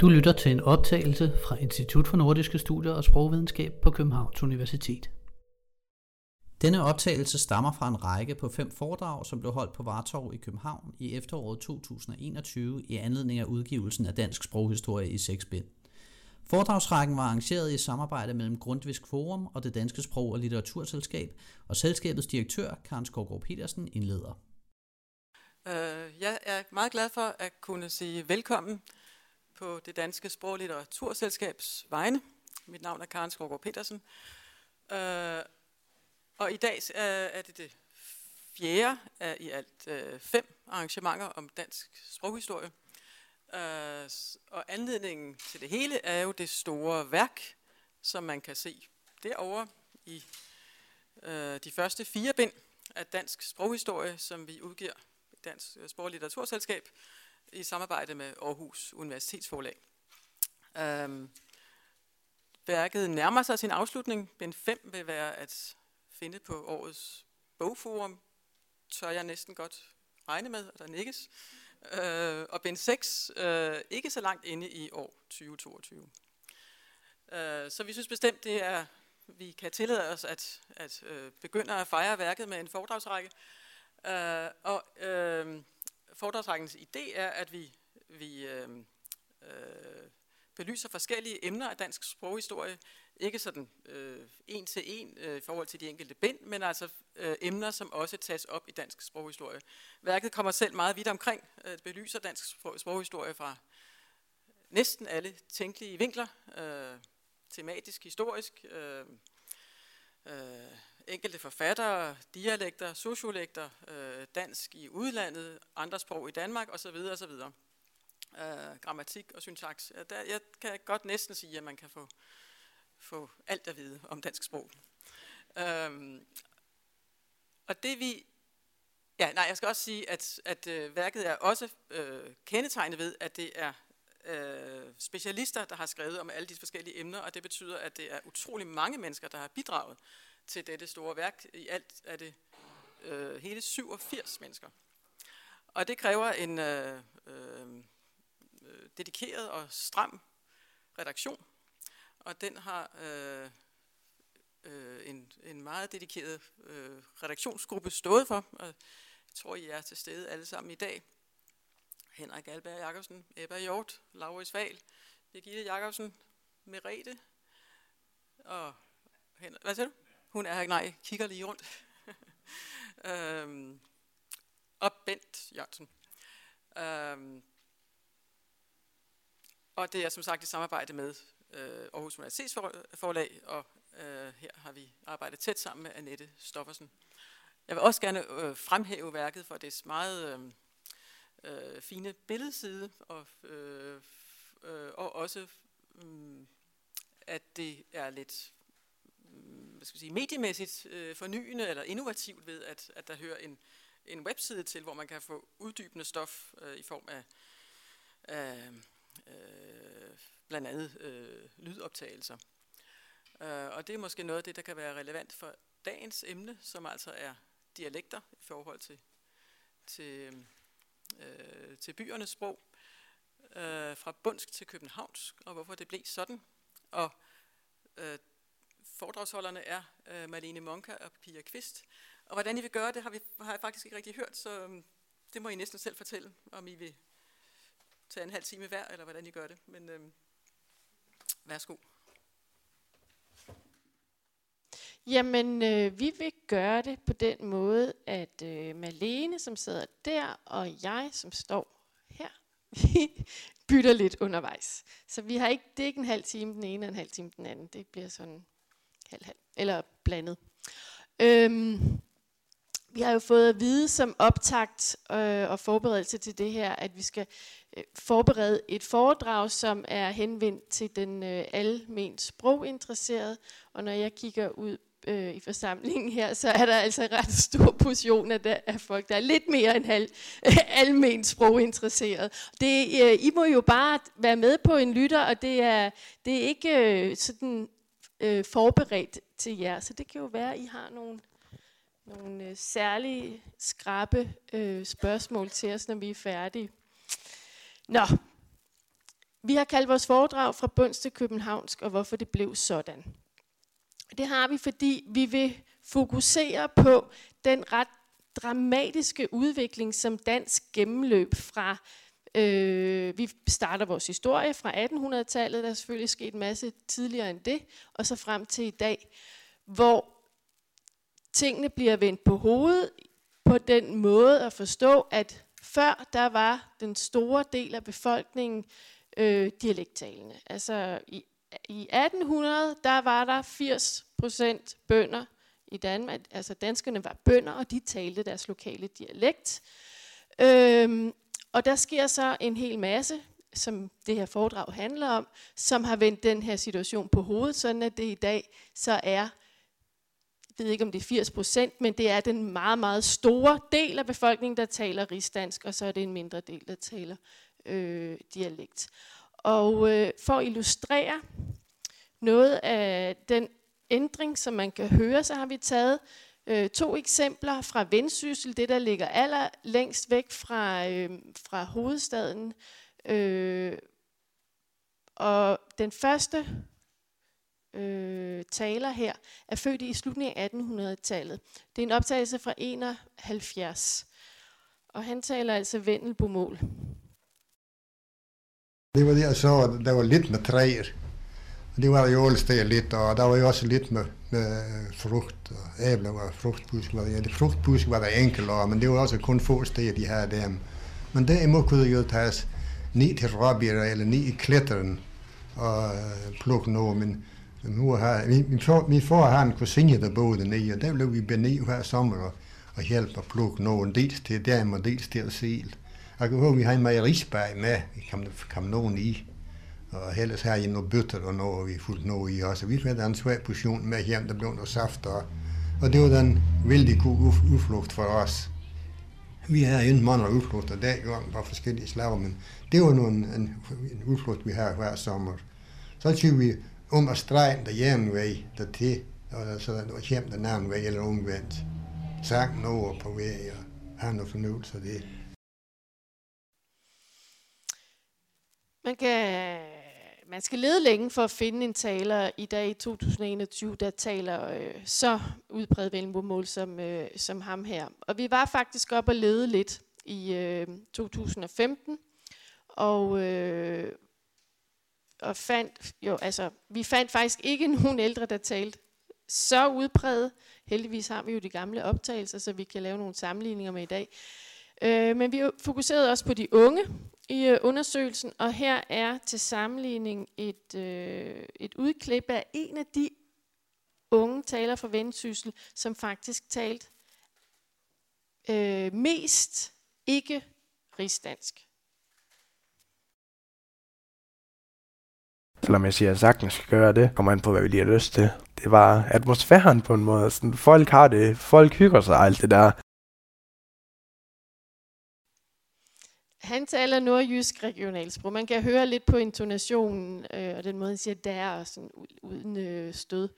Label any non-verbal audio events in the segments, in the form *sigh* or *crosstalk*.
Du lytter til en optagelse fra Institut for Nordiske Studier og Sprogvidenskab på Københavns Universitet. Denne optagelse stammer fra en række på fem foredrag, som blev holdt på Vartov i København i efteråret 2021 i anledning af udgivelsen af Dansk Sproghistorie i 6 bind. Foredragsrækken var arrangeret i samarbejde mellem Grundtvisk Forum og det Danske Sprog- og Litteraturselskab, og selskabets direktør, Karen Skovgaard Petersen, indleder. Øh, jeg er meget glad for at kunne sige velkommen på det Danske Sprog- og Litteraturselskabs vegne. Mit navn er Karen Skovgaard Petersen. Øh, og i dag øh, er det det fjerde af i alt øh, fem arrangementer om dansk sproghistorie. Øh, og anledningen til det hele er jo det store værk, som man kan se derovre i øh, de første fire bind af dansk sproghistorie, som vi udgiver i Dansk Sprog- og Litteraturselskab i samarbejde med Aarhus Universitetsforlag. Øhm, værket nærmer sig sin afslutning. Bind 5 vil være at finde på årets bogforum, tør jeg næsten godt regne med, at der nikkes øh, og bind 6 øh, ikke så langt inde i år 2022. Øh, så vi synes bestemt, det er, vi kan tillade os at, at øh, begynde at fejre værket med en foredragsrække. Øh, og øh, foredragsrækkens idé er, at vi, vi øh, øh, belyser forskellige emner af dansk sproghistorie, ikke sådan øh, en til en øh, i forhold til de enkelte bind, men altså øh, emner, som også tages op i dansk sproghistorie. Værket kommer selv meget vidt omkring, øh, belyser dansk sprog, sproghistorie fra næsten alle tænkelige vinkler, øh, tematisk, historisk, øh, øh, enkelte forfattere, dialekter, sociolekter, øh, dansk i udlandet, andre sprog i Danmark osv. osv. Øh, grammatik og syntaks. Der, jeg kan godt næsten sige, at man kan få få alt at vide om dansk sprog. Øhm, og det vi... Ja, nej, jeg skal også sige, at, at øh, værket er også øh, kendetegnet ved, at det er øh, specialister, der har skrevet om alle de forskellige emner, og det betyder, at det er utrolig mange mennesker, der har bidraget til dette store værk. I alt er det øh, hele 87 mennesker. Og det kræver en øh, øh, øh, dedikeret og stram redaktion, og den har øh, øh, en, en meget dedikeret øh, redaktionsgruppe stået for, og jeg tror, I er til stede alle sammen i dag. Henrik Alberg Jacobsen, Ebba Hjort, Laurits Val, Birgitte Jacobsen, Merete, og Henrik, hvad siger du? Hun er nej, kigger lige rundt. *laughs* øhm, og Bent Jørgensen. Øhm, og det er som sagt i samarbejde med øh, Aarhus Universitetsforlag, og øh, her har vi arbejdet tæt sammen med Annette Stoffersen. Jeg vil også gerne øh, fremhæve værket for dets meget øh, øh, fine billedside, og, øh, øh, og også øh, at det er lidt hvad skal jeg sige, mediemæssigt øh, fornyende eller innovativt ved, at, at der hører en, en webside til, hvor man kan få uddybende stof øh, i form af, af øh, blandt andet øh, lydoptagelser. Øh, og det er måske noget af det, der kan være relevant for dagens emne, som altså er dialekter i forhold til, til, øh, til byernes sprog, øh, fra bundsk til københavnsk, og hvorfor det blev sådan. Og øh, foredragsholderne er øh, Malene Monka og Pia Kvist. Og hvordan I vil gøre det, har, vi, har jeg faktisk ikke rigtig hørt, så øh, det må I næsten selv fortælle, om I vil tage en halv time hver, eller hvordan I gør det. Men øh, værsgo. Jamen, øh, vi vil gøre det på den måde, at øh, Malene, som sidder der, og jeg, som står her, vi *laughs* bytter lidt undervejs. Så vi har ikke, det er ikke en halv time den ene og en halv time den anden. Det bliver sådan halv-halv, eller blandet. Øhm, vi har jo fået at vide som optakt øh, og forberedelse til det her, at vi skal øh, forberede et foredrag, som er henvendt til den øh, almen sproginteresserede. Og når jeg kigger ud øh, i forsamlingen her, så er der altså en ret stor portion af, der, af folk, der er lidt mere end halv, *laughs* øh, almen sproginteresseret. Det, øh, I må jo bare være med på en lytter, og det er, det er ikke øh, sådan øh, forberedt til jer. Så det kan jo være, at I har nogle nogle øh, særlige skrappe øh, spørgsmål til os, når vi er færdige. Nå, Vi har kaldt vores foredrag fra bunds til københavnsk, og hvorfor det blev sådan. Det har vi, fordi vi vil fokusere på den ret dramatiske udvikling, som dansk gennemløb fra Øh, vi starter vores historie fra 1800-tallet, der er selvfølgelig sket en masse tidligere end det, og så frem til i dag, hvor tingene bliver vendt på hovedet på den måde at forstå, at før der var den store del af befolkningen øh, dialekttalende. Altså i, i 1800, der var der 80 procent bønder i Danmark. Altså danskerne var bønder, og de talte deres lokale dialekt. Øhm, og der sker så en hel masse, som det her foredrag handler om, som har vendt den her situation på hovedet, sådan at det i dag så er, jeg ved ikke om det er 80 procent, men det er den meget, meget store del af befolkningen, der taler rigsdansk, og så er det en mindre del, der taler øh, dialekt. Og øh, for at illustrere noget af den ændring, som man kan høre, så har vi taget øh, to eksempler fra Vendsyssel, det der ligger aller længst væk fra, øh, fra hovedstaden. Øh, og den første øh, taler her er født i slutningen af 1800-tallet. Det er en optagelse fra 71. Og han taler altså Vendelbomål. Det var det, jeg så, der var lidt med træer. Det var jo alle steder lidt, og der var jo også lidt med, med frugt, og æbler og frugtbusk. Ja, det, frugtbusk var der enkelte, men det var også kun få steder, de havde dem. Men derimod kunne det jo tages ned til Rabir eller ned i klætteren og plukke noget. Men nu har, min, far, min far har en kusine, der boede dernede, og der blev vi bened hver sommer og, og hjælpe at plukke nogen, dels til dem og dels til at sel. Jeg kan huske, vi havde en mejerisbag med, vi kom, kom nogen i. Og ellers har jeg noget bøtter og noget, vi fuldt noget i også. Vi fik en svær portion med hjem, der blev noget saft. Og, og det var den vældig god uf- udflugt for os. Vi havde ikke mange udflugter der gang på forskellige slag, men det var nu en, en en udflugt, vi havde hver sommer. Så tog vi om at stregen der jernvej der til, og så der var hjem den anden vej eller omvendt. Sagt noget på vej og have noget fornøjelse af det. Man kan man skal lede længe for at finde en taler i dag i 2021, der taler øh, så udbredt velmål som, øh, som ham her. Og vi var faktisk op og lede lidt i øh, 2015, og, øh, og fandt, jo, altså, vi fandt faktisk ikke *laughs* nogen ældre, der talte så udbredt. Heldigvis har vi jo de gamle optagelser, så vi kan lave nogle sammenligninger med i dag. Øh, men vi fokuserede også på de unge i øh, undersøgelsen, og her er til sammenligning et, øh, et udklip af en af de unge taler fra Vendsyssel, som faktisk talt øh, mest ikke rigsdansk. Selvom jeg siger, at jeg sagtens skal gøre det, kommer an på, hvad vi lige har lyst til. Det var atmosfæren på en måde. Sådan, folk har det, folk hygger sig alt det der. Han taler nordjysk regionalsprog. Man kan høre lidt på intonationen, øh, og den måde, han siger der, og sådan uden øh, stød,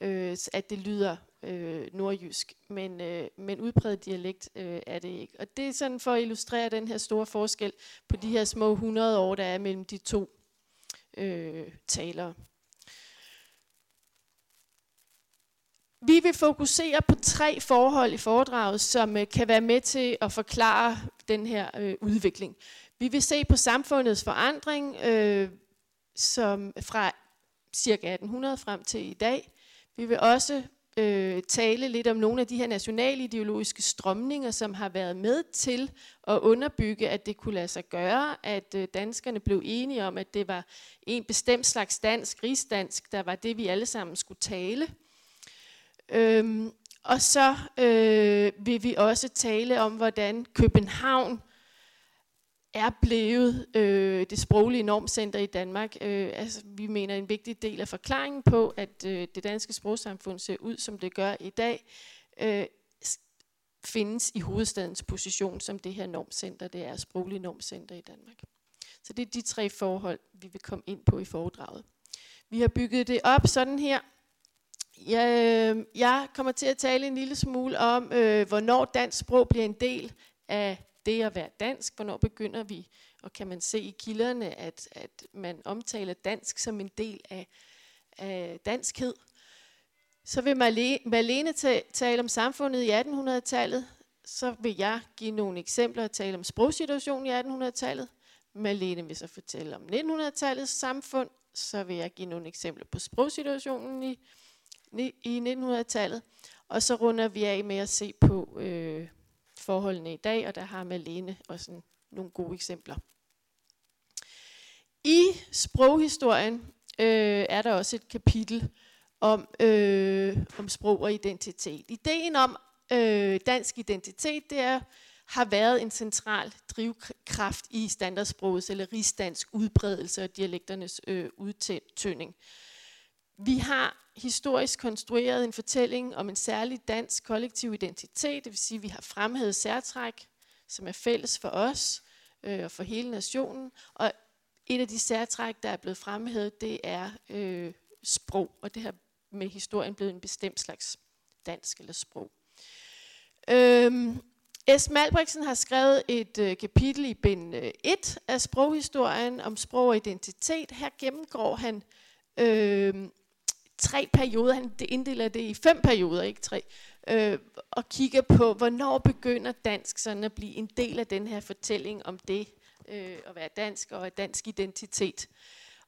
øh, at det lyder øh, nordjysk. Men, øh, men udbredt dialekt øh, er det ikke. Og det er sådan for at illustrere den her store forskel på de her små 100 år, der er mellem de to øh, talere. Vi vil fokusere på tre forhold i foredraget, som øh, kan være med til at forklare den her øh, udvikling. Vi vil se på samfundets forandring øh, som fra ca. 1800 frem til i dag. Vi vil også øh, tale lidt om nogle af de her nationalideologiske strømninger, som har været med til at underbygge, at det kunne lade sig gøre, at øh, danskerne blev enige om, at det var en bestemt slags dansk, rigsdansk, der var det, vi alle sammen skulle tale. Øhm, og så øh, vil vi også tale om, hvordan København er blevet øh, det sproglige normcenter i Danmark. Øh, altså, vi mener en vigtig del af forklaringen på, at øh, det danske sprogsamfund ser ud, som det gør i dag, øh, findes i hovedstadens position som det her normcenter. Det er sproglige normcenter i Danmark. Så det er de tre forhold, vi vil komme ind på i foredraget. Vi har bygget det op sådan her. Jeg, øh, jeg kommer til at tale en lille smule om, øh, hvornår dansk sprog bliver en del af det at være dansk? Hvornår begynder vi, og kan man se i kilderne, at, at man omtaler dansk som en del af, af danskhed? Så vil Malene tale om samfundet i 1800-tallet, så vil jeg give nogle eksempler og tale om sprogsituationen i 1800-tallet. Malene vil så fortælle om 1900-tallets samfund, så vil jeg give nogle eksempler på sprogsituationen i, i 1900-tallet. Og så runder vi af med at se på øh, forholdene i dag, og der har Malene også en, nogle gode eksempler. I sproghistorien øh, er der også et kapitel om, øh, om sprog og identitet. Ideen om øh, dansk identitet, det er, har været en central drivkraft i standardsprogets eller rigsdansk udbredelse og dialekternes øh, udtønding. Vi har historisk konstrueret en fortælling om en særlig dansk kollektiv identitet, det vil sige, at vi har fremhævet særtræk, som er fælles for os øh, og for hele nationen. Og et af de særtræk, der er blevet fremhævet, det er øh, sprog, og det har med historien blevet en bestemt slags dansk eller sprog. Øhm, S. Malbriksen har skrevet et øh, kapitel i bind øh, 1 af sproghistorien om sprog og identitet. Her gennemgår han øh, tre perioder, han inddeler det i fem perioder, ikke tre, øh, og kigger på, hvornår begynder dansk sådan at blive en del af den her fortælling om det øh, at være dansk og dansk identitet.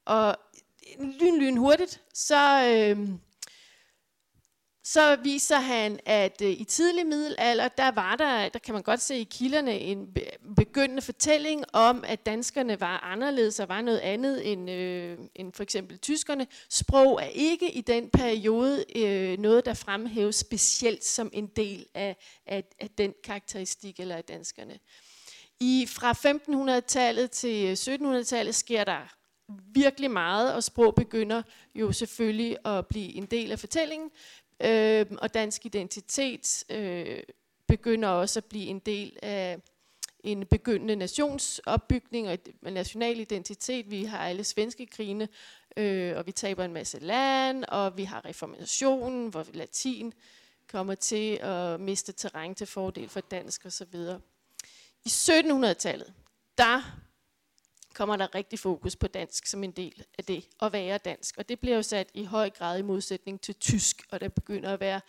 Og lyn, lyn hurtigt, så... Øh, så viser han, at øh, i tidlig middelalder, der var der, der kan man godt se i kilderne, en begyndende fortælling om, at danskerne var anderledes og var noget andet end, øh, end for eksempel tyskerne. Sprog er ikke i den periode øh, noget, der fremhæves specielt som en del af, af, af den karakteristik eller af danskerne. I fra 1500-tallet til øh, 1700-tallet sker der virkelig meget, og sprog begynder jo selvfølgelig at blive en del af fortællingen. Øh, og dansk identitet øh, begynder også at blive en del af en begyndende nationsopbygning og national identitet. Vi har alle svenske krigene, øh, og vi taber en masse land, og vi har reformationen, hvor latin kommer til at miste terræn til fordel for dansk osv. I 1700-tallet, der kommer der rigtig fokus på dansk som en del af det at være dansk. Og det bliver jo sat i høj grad i modsætning til tysk, og der begynder at være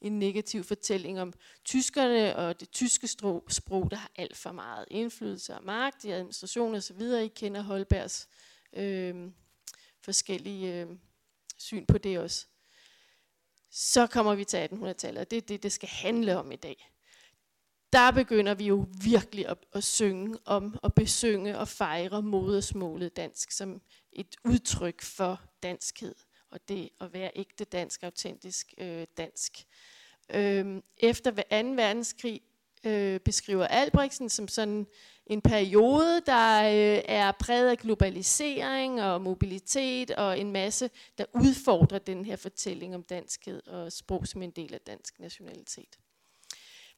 en negativ fortælling om tyskerne og det tyske sprog, der har alt for meget indflydelse og magt i administration osv. I kender Holbergs øh, forskellige øh, syn på det også. Så kommer vi til 1800-tallet, og det er det, det skal handle om i dag der begynder vi jo virkelig at, at synge om, og besynge og fejre modersmålet dansk som et udtryk for danskhed, og det at være ægte dansk, autentisk øh, dansk. Øh, efter 2. verdenskrig øh, beskriver Albrechtsen som sådan en periode, der øh, er præget af globalisering og mobilitet og en masse, der udfordrer den her fortælling om danskhed og sprog som en del af dansk nationalitet.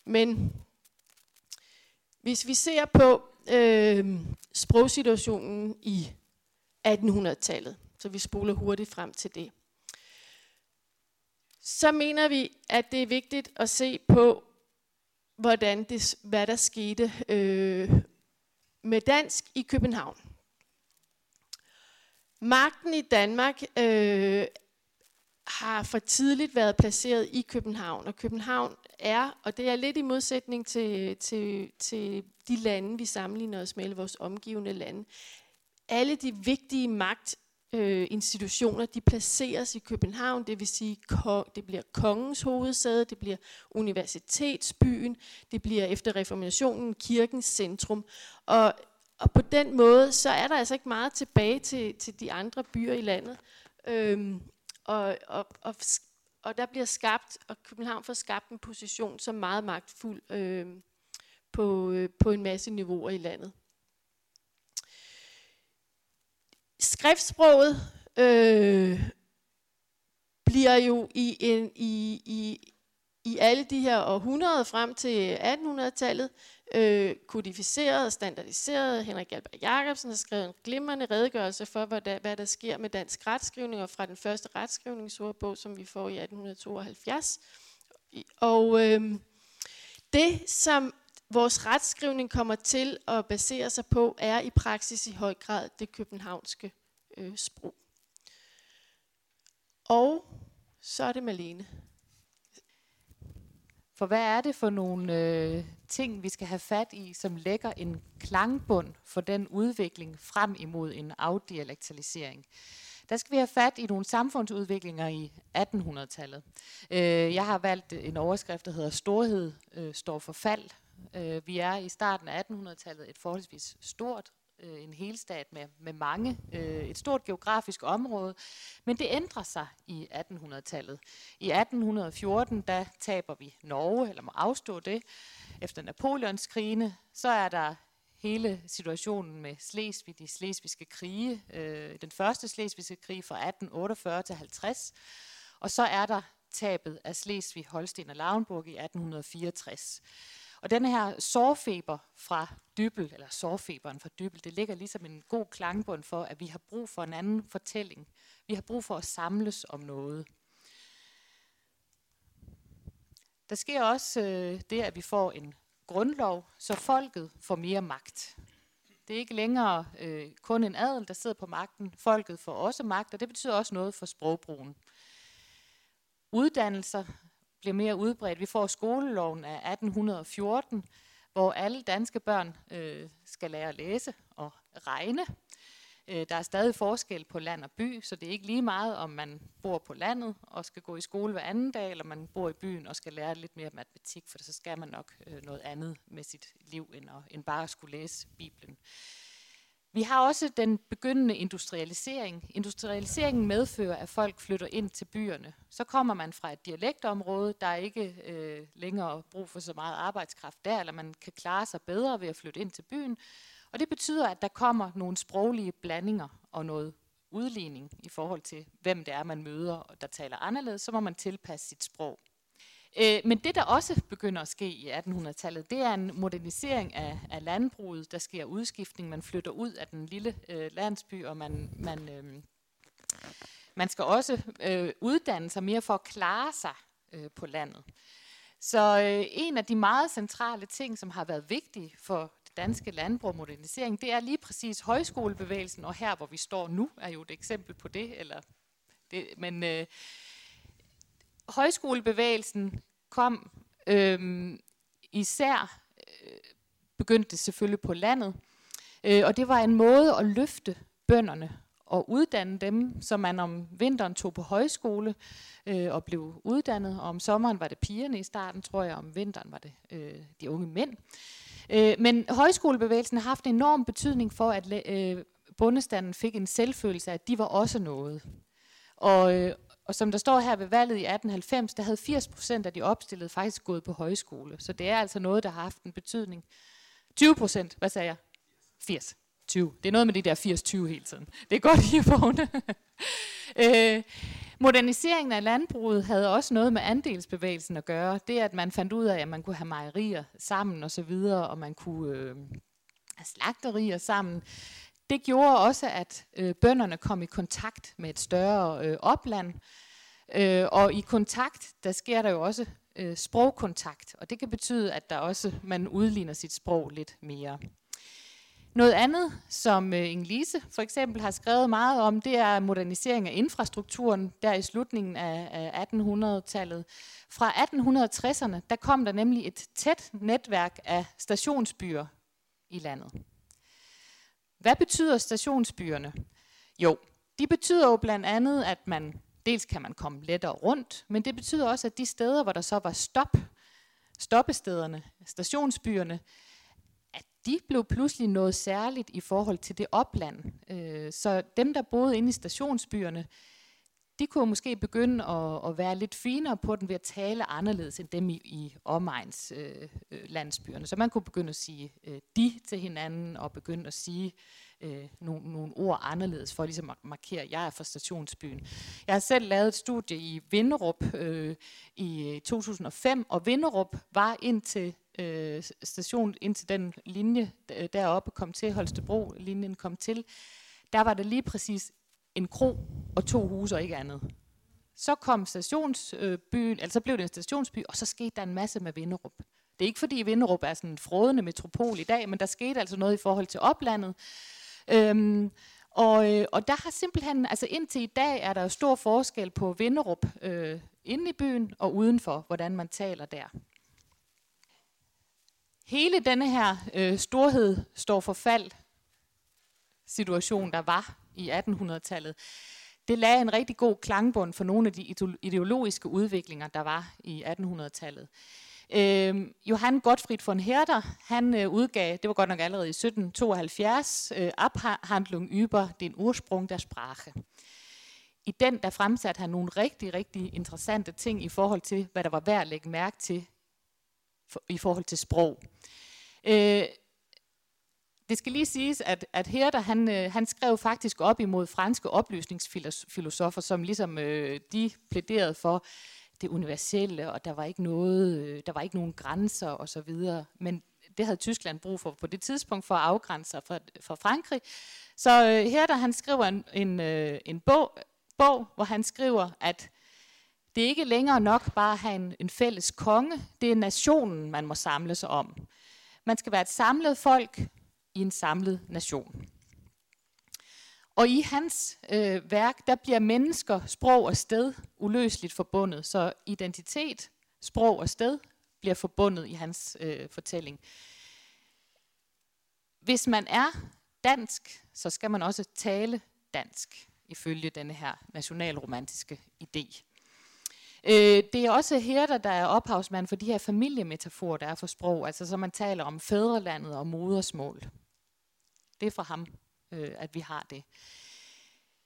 Men hvis vi ser på øh, sprogsituationen i 1800-tallet, så vi spoler hurtigt frem til det, så mener vi, at det er vigtigt at se på, hvordan det, hvad der skete øh, med dansk i København. Magten i Danmark øh, har for tidligt været placeret i København, og København er, og det er lidt i modsætning til, til, til de lande, vi sammenligner os med, eller vores omgivende lande. Alle de vigtige magtinstitutioner, øh, de placeres i København, det vil sige, det bliver kongens hovedsæde, det bliver universitetsbyen, det bliver efter reformationen kirkens centrum. Og, og på den måde, så er der altså ikke meget tilbage til, til de andre byer i landet. Øhm, og, og, og, og der bliver skabt, og København får skabt en position som meget magtfuld øh, på, øh, på en masse niveauer i landet. Skriftsproget øh, bliver jo i, en, i, i, i alle de her århundreder frem til 1800-tallet øh, kodificeret og standardiseret. Henrik Albert Jacobsen har skrevet en glimrende redegørelse for, hvad der, hvad der sker med dansk retskrivning, og fra den første retskrivningsordbog, som vi får i 1872. Og øh, det, som vores retskrivning kommer til at basere sig på, er i praksis i høj grad det københavnske øh, sprog. Og så er det Malene. For hvad er det for nogle øh, ting, vi skal have fat i, som lægger en klangbund for den udvikling frem imod en afdialektalisering? Der skal vi have fat i nogle samfundsudviklinger i 1800-tallet. Øh, jeg har valgt en overskrift, der hedder Storhed øh, står for fald. Øh, vi er i starten af 1800-tallet et forholdsvis stort øh, en helstat med, med mange, øh, et stort geografisk område, men det ændrer sig i 1800-tallet. I 1814, der taber vi Norge, eller må afstå det, efter Napoleonskrigene, så er der hele situationen med Slesvig, de slesvigske krige, øh, den første slesvigske krig fra 1848 til 50, og så er der tabet af Slesvig, Holsten og Lauenburg i 1864. Og den her sårfeber fra dybel, eller sårfeberen fra dybel, det ligger ligesom en god klangbund for, at vi har brug for en anden fortælling. Vi har brug for at samles om noget. Der sker også øh, det, at vi får en grundlov, så folket får mere magt. Det er ikke længere øh, kun en adel, der sidder på magten. Folket får også magt, og det betyder også noget for sprogbrugen. Uddannelser bliver mere udbredt. Vi får skoleloven af 1814, hvor alle danske børn øh, skal lære at læse og regne. Øh, der er stadig forskel på land og by, så det er ikke lige meget, om man bor på landet og skal gå i skole hver anden dag, eller man bor i byen og skal lære lidt mere matematik, for så skal man nok øh, noget andet med sit liv, end, at, end bare at skulle læse Bibelen. Vi har også den begyndende industrialisering. Industrialiseringen medfører, at folk flytter ind til byerne. Så kommer man fra et dialektområde, der er ikke øh, længere brug for så meget arbejdskraft der, eller man kan klare sig bedre ved at flytte ind til byen. Og det betyder, at der kommer nogle sproglige blandinger og noget udligning i forhold til, hvem det er, man møder, der taler anderledes, så må man tilpasse sit sprog. Øh, men det, der også begynder at ske i 1800-tallet, det er en modernisering af, af landbruget. Der sker udskiftning, man flytter ud af den lille øh, landsby, og man, man, øh, man skal også øh, uddanne sig mere for at klare sig øh, på landet. Så øh, en af de meget centrale ting, som har været vigtige for det danske landbrug og modernisering, det er lige præcis højskolebevægelsen, og her hvor vi står nu, er jo et eksempel på det. Eller det men øh, højskolebevægelsen kom øhm, især, øh, begyndte det selvfølgelig på landet, øh, og det var en måde at løfte bønderne og uddanne dem, så man om vinteren tog på højskole øh, og blev uddannet, og om sommeren var det pigerne i starten, tror jeg, om vinteren var det øh, de unge mænd. Øh, men højskolebevægelsen har haft en enorm betydning for, at øh, bondestanden fik en selvfølelse af, at de var også noget. Og, øh, og som der står her ved valget i 1890, der havde 80 procent af de opstillede faktisk gået på højskole. Så det er altså noget, der har haft en betydning. 20 procent, hvad sagde jeg? 80. 20. Det er noget med det der 80-20 hele tiden. Det er godt, I vågne. *laughs* øh, moderniseringen af landbruget havde også noget med andelsbevægelsen at gøre. Det, at man fandt ud af, at man kunne have mejerier sammen og så videre, og man kunne øh, have slagterier sammen. Det gjorde også, at øh, bønderne kom i kontakt med et større øh, opland, øh, og i kontakt, der sker der jo også øh, sprogkontakt, og det kan betyde, at der også man udligner sit sprog lidt mere. Noget andet, som øh, Inge for eksempel har skrevet meget om, det er modernisering af infrastrukturen der i slutningen af, af 1800-tallet. Fra 1860'erne, der kom der nemlig et tæt netværk af stationsbyer i landet. Hvad betyder stationsbyerne? Jo, de betyder jo blandt andet, at man dels kan man komme lettere rundt, men det betyder også, at de steder, hvor der så var stop, stoppestederne, stationsbyerne, at de blev pludselig noget særligt i forhold til det opland. Øh, så dem, der boede inde i stationsbyerne, de kunne måske begynde at, at være lidt finere på den ved at tale anderledes end dem i, i omegns øh, øh landsbyerne. Så man kunne begynde at sige øh, de til hinanden og begynde at sige øh, nogle, nogle ord anderledes for ligesom at markere, at jeg er fra stationsbyen. Jeg har selv lavet et studie i Vinderup øh, i øh, 2005, og Vinderup var indtil øh, station, indtil den linje deroppe kom til, Holstebro-linjen kom til, der var det lige præcis en kro og to huse og ikke andet. Så kom stationsbyen, altså så blev det en stationsby, og så skete der en masse med Vinderup. Det er ikke fordi Vinderup er sådan en frodende metropol i dag, men der skete altså noget i forhold til oplandet. Øhm, og, øh, og der har simpelthen, altså indtil i dag er der jo stor forskel på Vinderup øh, inde i byen og udenfor, hvordan man taler der. Hele denne her øh, storhed står for fald situation, der var i 1800-tallet, det lagde en rigtig god klangbund for nogle af de ideologiske udviklinger, der var i 1800-tallet. Øh, Johan Gottfried von Herder, han øh, udgav, det var godt nok allerede i 1772, øh, Abhandlung über den Ursprung der Sprache. I den, der fremsatte han nogle rigtig, rigtig interessante ting i forhold til, hvad der var værd at lægge mærke til for, i forhold til sprog. Øh, det skal lige siges, at, at Herder, han, øh, han skrev faktisk op imod franske oplysningsfilosofer, som ligesom øh, de plæderede for det universelle, og der var ikke noget, øh, der var ikke nogen grænser og så videre. Men det havde Tyskland brug for på det tidspunkt for at afgrænse sig fra, fra Frankrig. Så øh, Herder, han skriver en, en, øh, en bog, bog, hvor han skriver, at det er ikke længere nok bare at have en, en fælles konge. Det er nationen, man må samle sig om. Man skal være et samlet folk, i en samlet nation. Og i hans øh, værk, der bliver mennesker, sprog og sted uløseligt forbundet. Så identitet, sprog og sted bliver forbundet i hans øh, fortælling. Hvis man er dansk, så skal man også tale dansk, ifølge denne her nationalromantiske idé. Øh, det er også her, der, der er ophavsmand for de her familiemetaforer, der er for sprog, altså så man taler om fædrelandet og modersmål. Det er fra ham, øh, at vi har det.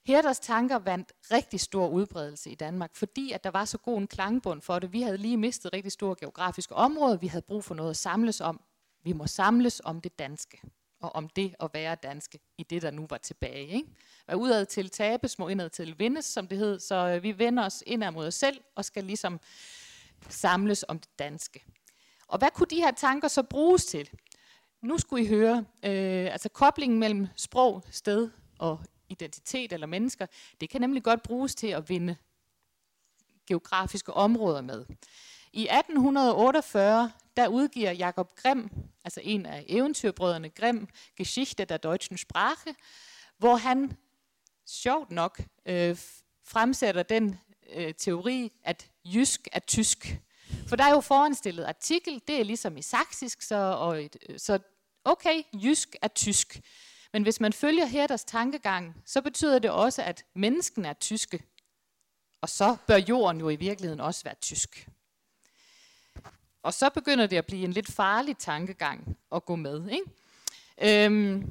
Herders tanker vandt rigtig stor udbredelse i Danmark, fordi at der var så god en klangbund for det. Vi havde lige mistet rigtig store geografiske områder, vi havde brug for noget at samles om. Vi må samles om det danske, og om det at være danske i det, der nu var tilbage. Ikke? Hvad udad til tabes, må indad til vindes, som det hed, så øh, vi vender os indad mod os selv, og skal ligesom samles om det danske. Og hvad kunne de her tanker så bruges til? Nu skulle I høre, øh, altså koblingen mellem sprog, sted og identitet eller mennesker, det kan nemlig godt bruges til at vinde geografiske områder med. I 1848, der udgiver Jakob Grimm, altså en af eventyrbrødrene Grimm, Geschichte der deutschen Sprache, hvor han sjovt nok øh, fremsætter den øh, teori, at jysk er tysk. For der er jo foranstillet artikel, det er ligesom i saksisk, så, og et, øh, så okay, jysk er tysk. Men hvis man følger Herders tankegang, så betyder det også, at mennesken er tyske. Og så bør jorden jo i virkeligheden også være tysk. Og så begynder det at blive en lidt farlig tankegang at gå med. Ikke? Øhm,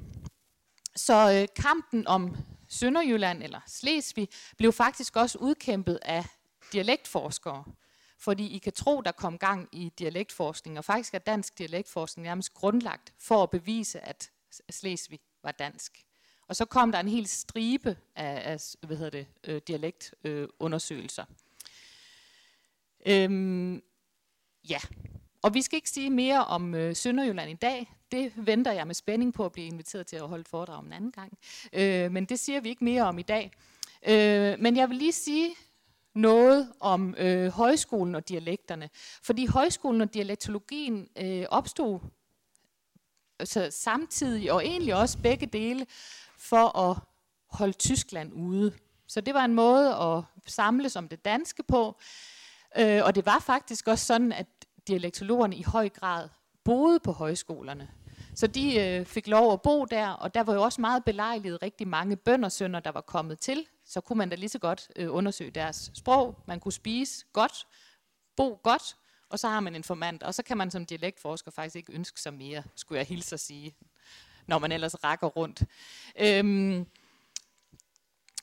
så øh, kampen om Sønderjylland eller Slesvig blev faktisk også udkæmpet af dialektforskere. Fordi I kan tro, der kom gang i dialektforskning, og faktisk er dansk dialektforskning nærmest grundlagt for at bevise, at Slesvig var dansk. Og så kom der en hel stribe af, af hvad hedder det, øh, dialektundersøgelser. Øh, øhm, ja, og vi skal ikke sige mere om øh, Sønderjylland i dag. Det venter jeg med spænding på at blive inviteret til at holde et foredrag en anden gang. Øh, men det siger vi ikke mere om i dag. Øh, men jeg vil lige sige noget om øh, højskolen og dialekterne. Fordi højskolen og dialektologien øh, opstod altså, samtidig, og egentlig også begge dele, for at holde Tyskland ude. Så det var en måde at samles om det danske på. Øh, og det var faktisk også sådan, at dialektologerne i høj grad boede på højskolerne. Så de øh, fik lov at bo der, og der var jo også meget belejligt rigtig mange bøndersønder, der var kommet til. Så kunne man da lige så godt øh, undersøge deres sprog. Man kunne spise godt, bo godt, og så har man en formand. Og så kan man som dialektforsker faktisk ikke ønske sig mere, skulle jeg hilse at sige, når man ellers rækker rundt. Øhm,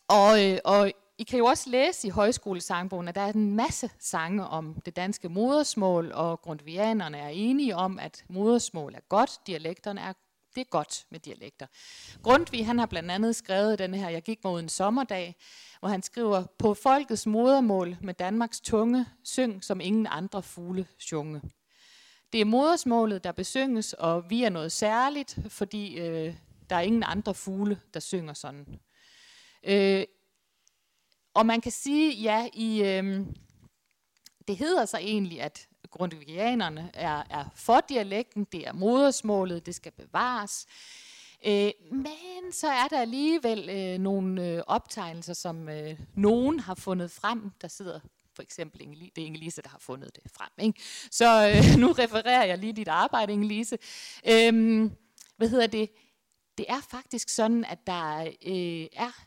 og, øh, og i kan jo også læse i højskolesangbogen, at der er en masse sange om det danske modersmål, og grundvianerne er enige om, at modersmål er godt, dialekterne er det er godt med dialekter. Grundtvig han har blandt andet skrevet den her, jeg gik mod en sommerdag, hvor han skriver, på folkets modermål med Danmarks tunge, syng som ingen andre fugle sjunge. Det er modersmålet, der besynges, og vi er noget særligt, fordi øh, der er ingen andre fugle, der synger sådan. Øh, og man kan sige, ja, i, øh, det hedder sig egentlig, at grundvigianerne er, er for dialekten, det er modersmålet, det skal bevares. Øh, men så er der alligevel øh, nogle øh, optegnelser, som øh, nogen har fundet frem. Der sidder for eksempel Inge, det er Inge-Lise, der har fundet det frem. Ikke? Så øh, *laughs* nu refererer jeg lige dit arbejde, Inge-Lise. Øh, hvad hedder det? Det er faktisk sådan, at der øh, er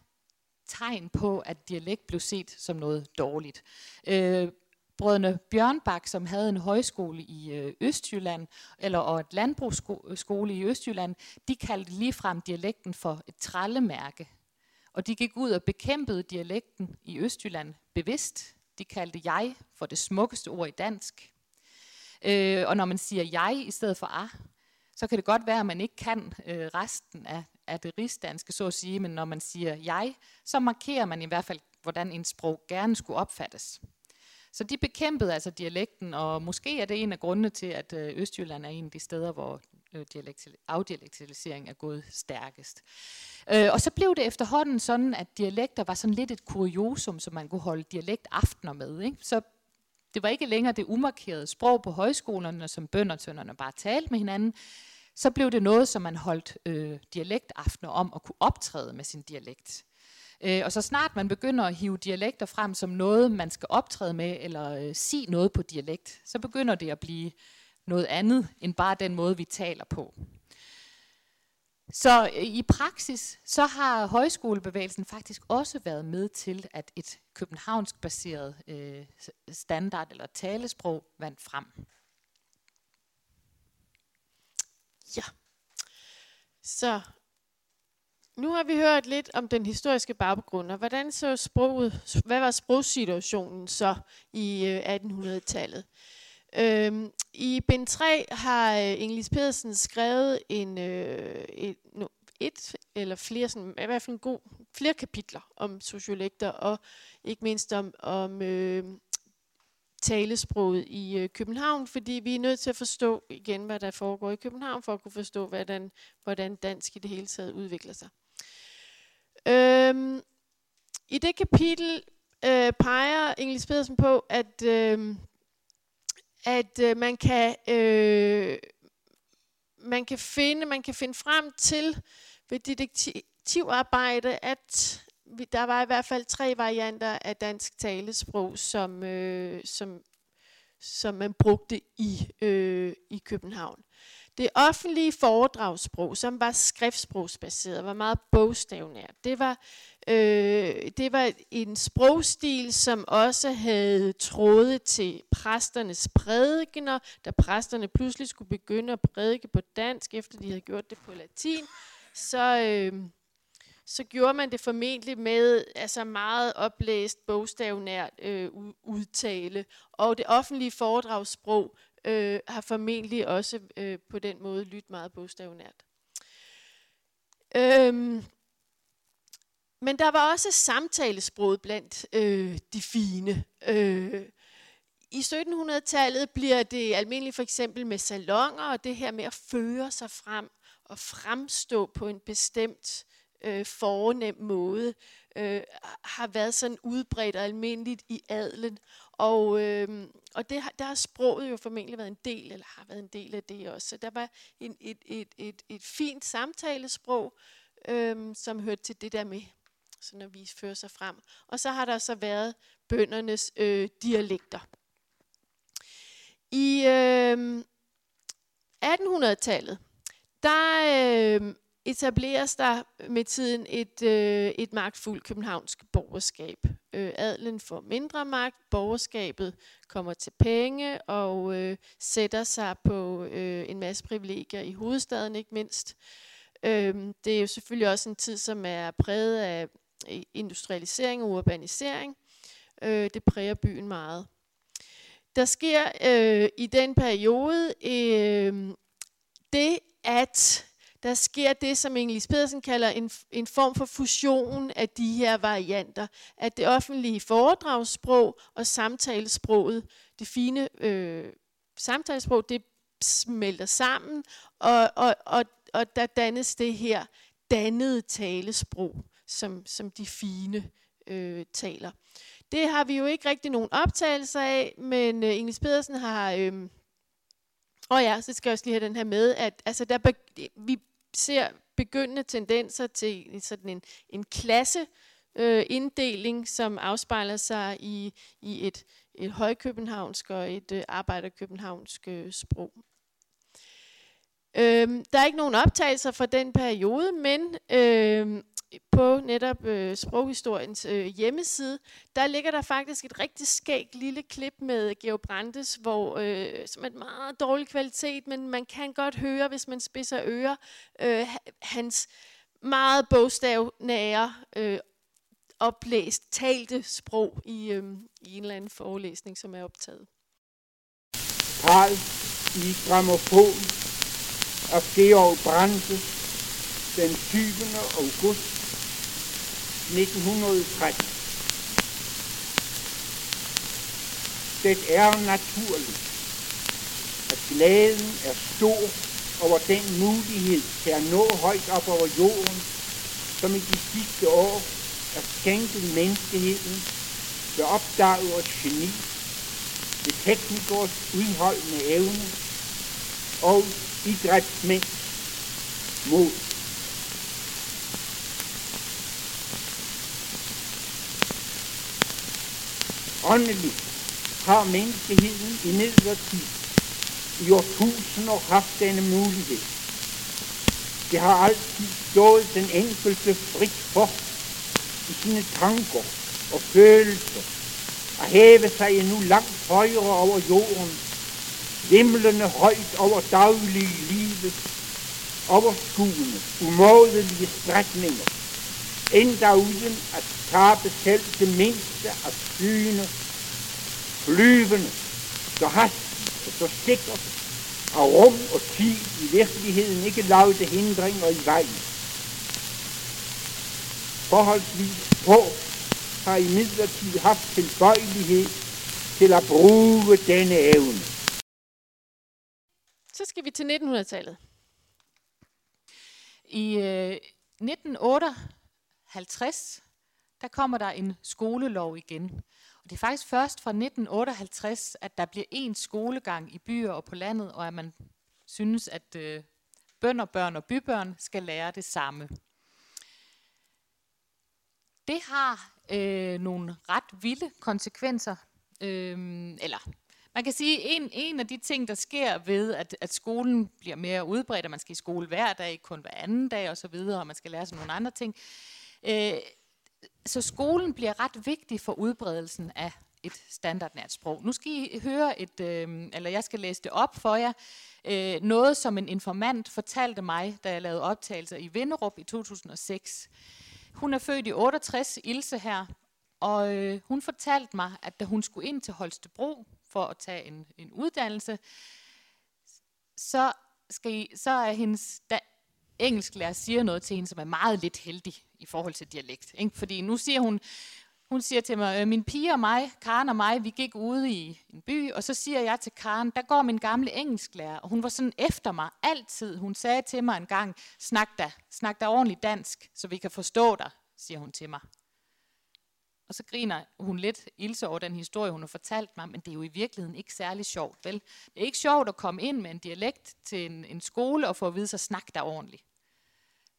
tegn på, at dialekt blev set som noget dårligt. Øh, brødrene Bjørnbak, som havde en højskole i øh, Østjylland, eller og et landbrugsskole i Østjylland, de kaldte ligefrem dialekten for et trællemærke. Og de gik ud og bekæmpede dialekten i Østjylland bevidst. De kaldte jeg for det smukkeste ord i dansk. Øh, og når man siger jeg i stedet for a, så kan det godt være, at man ikke kan øh, resten af, af det rigsdanske, så at sige, men når man siger jeg, så markerer man i hvert fald, hvordan en sprog gerne skulle opfattes. Så de bekæmpede altså dialekten, og måske er det en af grundene til, at øh, Østjylland er en af de steder, hvor øh, afdialektalisering er gået stærkest. Øh, og så blev det efterhånden sådan, at dialekter var sådan lidt et kuriosum, som man kunne holde dialektaftener med. Ikke? Så det var ikke længere det umarkerede sprog på højskolerne, som bøndertønderne bare talte med hinanden. Så blev det noget, som man holdt øh, dialektaftener om at kunne optræde med sin dialekt. Øh, og så snart man begynder at hive dialekter frem som noget, man skal optræde med, eller øh, sige noget på dialekt, så begynder det at blive noget andet end bare den måde, vi taler på. Så øh, i praksis, så har højskolebevægelsen faktisk også været med til, at et københavnsk baseret øh, standard eller talesprog vandt frem. Ja. Så nu har vi hørt lidt om den historiske baggrund, og hvordan så sproget, hvad var sprogsituationen så i øh, 1800-tallet? Øhm, I bind 3 har øh, Inglis Pedersen skrevet en, øh, et, no, et eller flere, sådan, i hvert fald en god, flere kapitler om sociolekter, og ikke mindst om, om øh, talesproget i øh, København, fordi vi er nødt til at forstå igen, hvad der foregår i København, for at kunne forstå, hvordan, hvordan dansk i det hele taget udvikler sig. Øhm, I det kapitel øh, peger Inglis Pedersen på, at, øh, at øh, man kan øh, man kan finde man kan finde frem til ved detektivarbejde, at der var i hvert fald tre varianter af dansk talesprog, som, øh, som, som man brugte i, øh, i København. Det offentlige foredragssprog, som var skriftsprogsbaseret, var meget bogstavnært. Det var, øh, det var en sprogstil, som også havde tråde til præsternes prædikener, da præsterne pludselig skulle begynde at prædike på dansk, efter de havde gjort det på latin. Så... Øh, så gjorde man det formentlig med altså meget oplæst bogstavnært øh, udtale. Og det offentlige foredragssprog øh, har formentlig også øh, på den måde lyttet meget bogstavnært. Øhm, men der var også samtalesproget blandt øh, de fine. Øh, I 1700-tallet bliver det almindeligt for eksempel med salonger, og det her med at føre sig frem og fremstå på en bestemt øh, fornem måde, øh, har været sådan udbredt og almindeligt i adlen. Og, øh, og det har, der har sproget jo formentlig været en del, eller har været en del af det også. Så der var en, et, et, et, et fint samtalesprog, øh, som hørte til det der med, så når vi fører sig frem. Og så har der så været bøndernes øh, dialekter. I øh, 1800-tallet, der øh, etableres der med tiden et, øh, et magtfuldt københavnsk borgerskab. Øh, adlen får mindre magt, borgerskabet kommer til penge og øh, sætter sig på øh, en masse privilegier i hovedstaden ikke mindst. Øh, det er jo selvfølgelig også en tid, som er præget af industrialisering og urbanisering. Øh, det præger byen meget. Der sker øh, i den periode øh, det, at der sker det, som Inglis Pedersen kalder en, en form for fusion af de her varianter. At det offentlige foredragssprog og samtalesproget, det fine øh, samtalesprog, det smelter sammen, og, og, og, og der dannes det her dannede talesprog, som, som de fine øh, taler. Det har vi jo ikke rigtig nogen optagelser af, men øh, Ingrid Pedersen har... Øh, og ja, så skal jeg også lige have den her med, at altså, der be- vi ser begyndende tendenser til sådan en, en klasse øh, inddeling, som afspejler sig i, i et, et højkøbenhavnsk og et øh, arbejderkøbenhavnsk øh, sprog. Øhm, der er ikke nogen optagelser fra den periode, men øhm, på netop øh, sproghistoriens øh, hjemmeside, der ligger der faktisk et rigtig skægt lille klip med Georg Brandes, hvor, øh, som er et meget dårlig kvalitet, men man kan godt høre, hvis man spidser ører, øh, hans meget bogstavnære øh, oplæst, talte sprog i, øh, i en eller anden forelæsning, som er optaget. Karl i gramofon af Georg Brandes den 20. august 1913. Det er naturligt, at glæden er stor over den mulighed til at nå højt op over jorden, som i de sidste år er skænket menneskeheden ved opdage og geni, ved teknikers udholdende evne og idrætsmænds mod. Åndeligt har menneskeheden i midlertid i årtusinder haft denne mulighed. Det har altid stået den enkelte frit for i sine tanker og følelser at hæve sig nu langt højere over jorden, himlende højt over daglige livet, overskuende, umådelige strækninger, endda uden at tabe selv det mindste af syne, flyvende, så hastigt og så sikkert, og rum og tid i virkeligheden ikke lavede hindringer i vejen. Forholdsvis få har i midlertid haft tilbøjelighed til at bruge denne evne. Så skal vi til 1900-tallet. I øh, 1958, der kommer der en skolelov igen. Og det er faktisk først fra 1958, at der bliver en skolegang i byer og på landet, og at man synes, at øh, bønder, børn og bybørn skal lære det samme. Det har øh, nogle ret vilde konsekvenser, øh, eller man kan sige, en, en af de ting, der sker ved, at, at skolen bliver mere udbredt, og man skal i skole hver dag, kun hver anden dag osv., og man skal lære sig nogle andre ting. Øh, så skolen bliver ret vigtig for udbredelsen af et standardnært sprog. Nu skal I høre et, øh, eller jeg skal læse det op for jer, øh, noget som en informant fortalte mig, da jeg lavede optagelser i Vinderup i 2006. Hun er født i 68, Ilse her, og øh, hun fortalte mig, at da hun skulle ind til Holstebro for at tage en, en uddannelse, så, skal I, så er hendes da, engelsklærer siger noget til hende, som er meget lidt heldig i forhold til dialekt. Ikke? Fordi nu siger hun, hun siger til mig, øh, min pige og mig, Karen og mig, vi gik ude i en by, og så siger jeg til Karen, der går min gamle engelsklærer, og hun var sådan efter mig altid. Hun sagde til mig en gang, snak da, snak da ordentligt dansk, så vi kan forstå dig, siger hun til mig. Og så griner hun lidt ilse over den historie, hun har fortalt mig, men det er jo i virkeligheden ikke særlig sjovt, vel? Det er ikke sjovt at komme ind med en dialekt til en, en skole og få at vide sig, snak der ordentligt.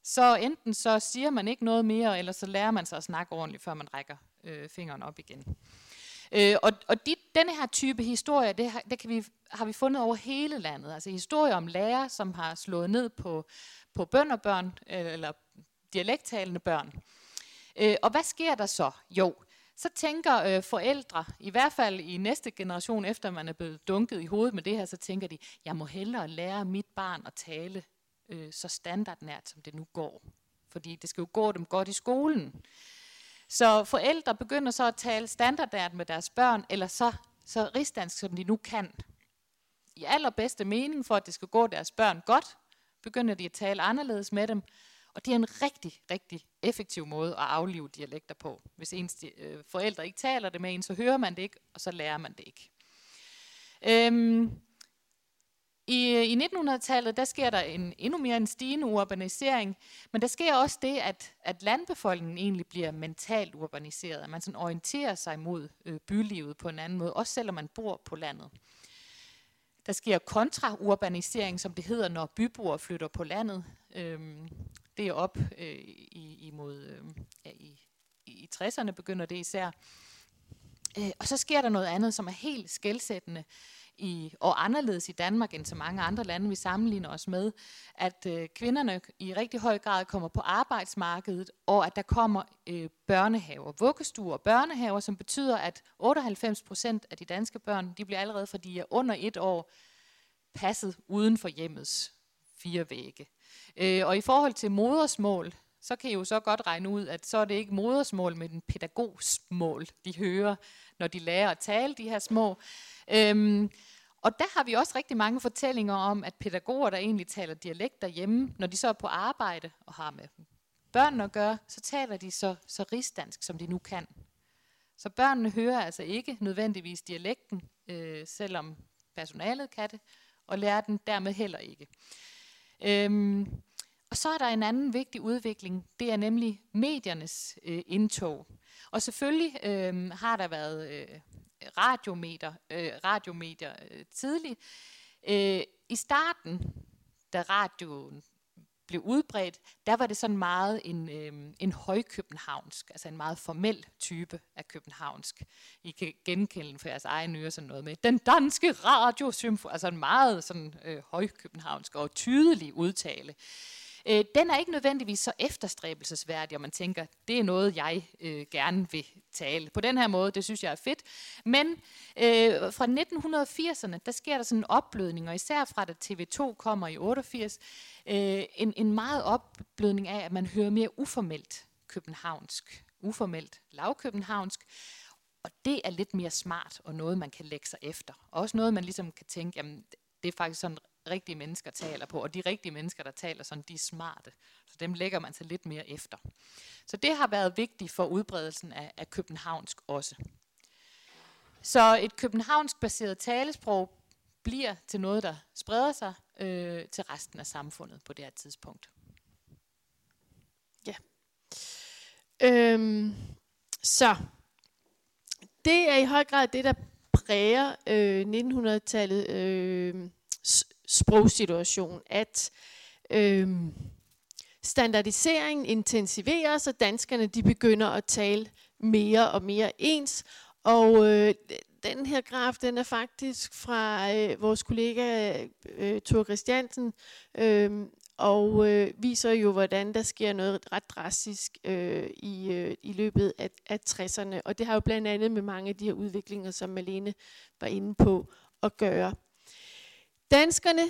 Så enten så siger man ikke noget mere, eller så lærer man sig at snakke ordentligt, før man rækker øh, fingeren op igen. Øh, og og de, denne her type historie, det, har, det kan vi, har vi fundet over hele landet. Altså historier om lærere, som har slået ned på, på bønderbørn, øh, eller dialekttalende børn. Øh, og hvad sker der så? Jo, så tænker øh, forældre, i hvert fald i næste generation, efter man er blevet dunket i hovedet med det her, så tænker de, jeg må hellere lære mit barn at tale øh, så standardnært, som det nu går. Fordi det skal jo gå dem godt i skolen. Så forældre begynder så at tale standardnært med deres børn, eller så, så rigsdansk, som de nu kan. I allerbedste mening, for at det skal gå deres børn godt, begynder de at tale anderledes med dem, og det er en rigtig, rigtig effektiv måde at aflive dialekter på. Hvis ens øh, forældre ikke taler det med en, så hører man det ikke, og så lærer man det ikke. Øhm, i, I 1900-tallet, der sker der en, endnu mere en stigende urbanisering, men der sker også det, at, at landbefolkningen egentlig bliver mentalt urbaniseret, at man sådan orienterer sig mod øh, bylivet på en anden måde, også selvom man bor på landet. Der sker kontraurbanisering, som det hedder, når byboere flytter på landet. Øhm, det er op øh, i, imod, øh, ja, i, i 60'erne begynder det især. Øh, og så sker der noget andet, som er helt skældsættende i, og anderledes i Danmark end så mange andre lande, vi sammenligner os med, at øh, kvinderne i rigtig høj grad kommer på arbejdsmarkedet, og at der kommer øh, børnehaver, vuggestuer og børnehaver, som betyder, at 98 procent af de danske børn, de bliver allerede, fordi de er under et år, passet uden for hjemmets fire vægge. Øh, og i forhold til modersmål, så kan I jo så godt regne ud, at så er det ikke modersmål, men en pædagogsmål, de hører, når de lærer at tale de her små. Øhm, og der har vi også rigtig mange fortællinger om, at pædagoger, der egentlig taler dialekt derhjemme, når de så er på arbejde og har med børn at gøre, så taler de så, så rigsdansk, som de nu kan. Så børnene hører altså ikke nødvendigvis dialekten, øh, selvom personalet kan det, og lærer den dermed heller ikke. Øhm, og så er der en anden vigtig udvikling, det er nemlig mediernes øh, indtog. Og selvfølgelig øh, har der været øh, radiometer, øh, radiomedier øh, tidligt. Øh, I starten, da radioen blev udbredt, der var det sådan meget en, øh, en højkøbenhavnsk, altså en meget formel type af københavnsk. I kan genkende for jeres egen øre sådan noget med, den danske radiosymfoni, altså en meget sådan øh, højkøbenhavnsk og tydelig udtale. Øh, Øh, den er ikke nødvendigvis så efterstræbelsesværdig, og man tænker, det er noget, jeg øh, gerne vil tale. På den her måde, det synes jeg er fedt. Men øh, fra 1980'erne, der sker der sådan en opblødning, og især fra da TV2 kommer i 88, øh, en, en meget opblødning af, at man hører mere uformelt københavnsk, uformelt lavkøbenhavnsk, og det er lidt mere smart, og noget, man kan lægge sig efter. Også noget, man ligesom kan tænke, jamen, det er faktisk sådan rigtige mennesker taler på, og de rigtige mennesker, der taler sådan, de er smarte. Så dem lægger man sig lidt mere efter. Så det har været vigtigt for udbredelsen af, af københavnsk også. Så et københavnsk baseret talesprog bliver til noget, der spreder sig øh, til resten af samfundet på det her tidspunkt. Ja. Øhm, så det er i høj grad det, der præger øh, 1900-tallet øh, sprogsituation, at øh, standardiseringen intensiveres, og danskerne de begynder at tale mere og mere ens. Og øh, den her graf, den er faktisk fra øh, vores kollega øh, Thor Christiansen, øh, og øh, viser jo, hvordan der sker noget ret drastisk øh, i, øh, i løbet af, af 60'erne. Og det har jo blandt andet med mange af de her udviklinger, som Malene var inde på, at gøre. Danskerne,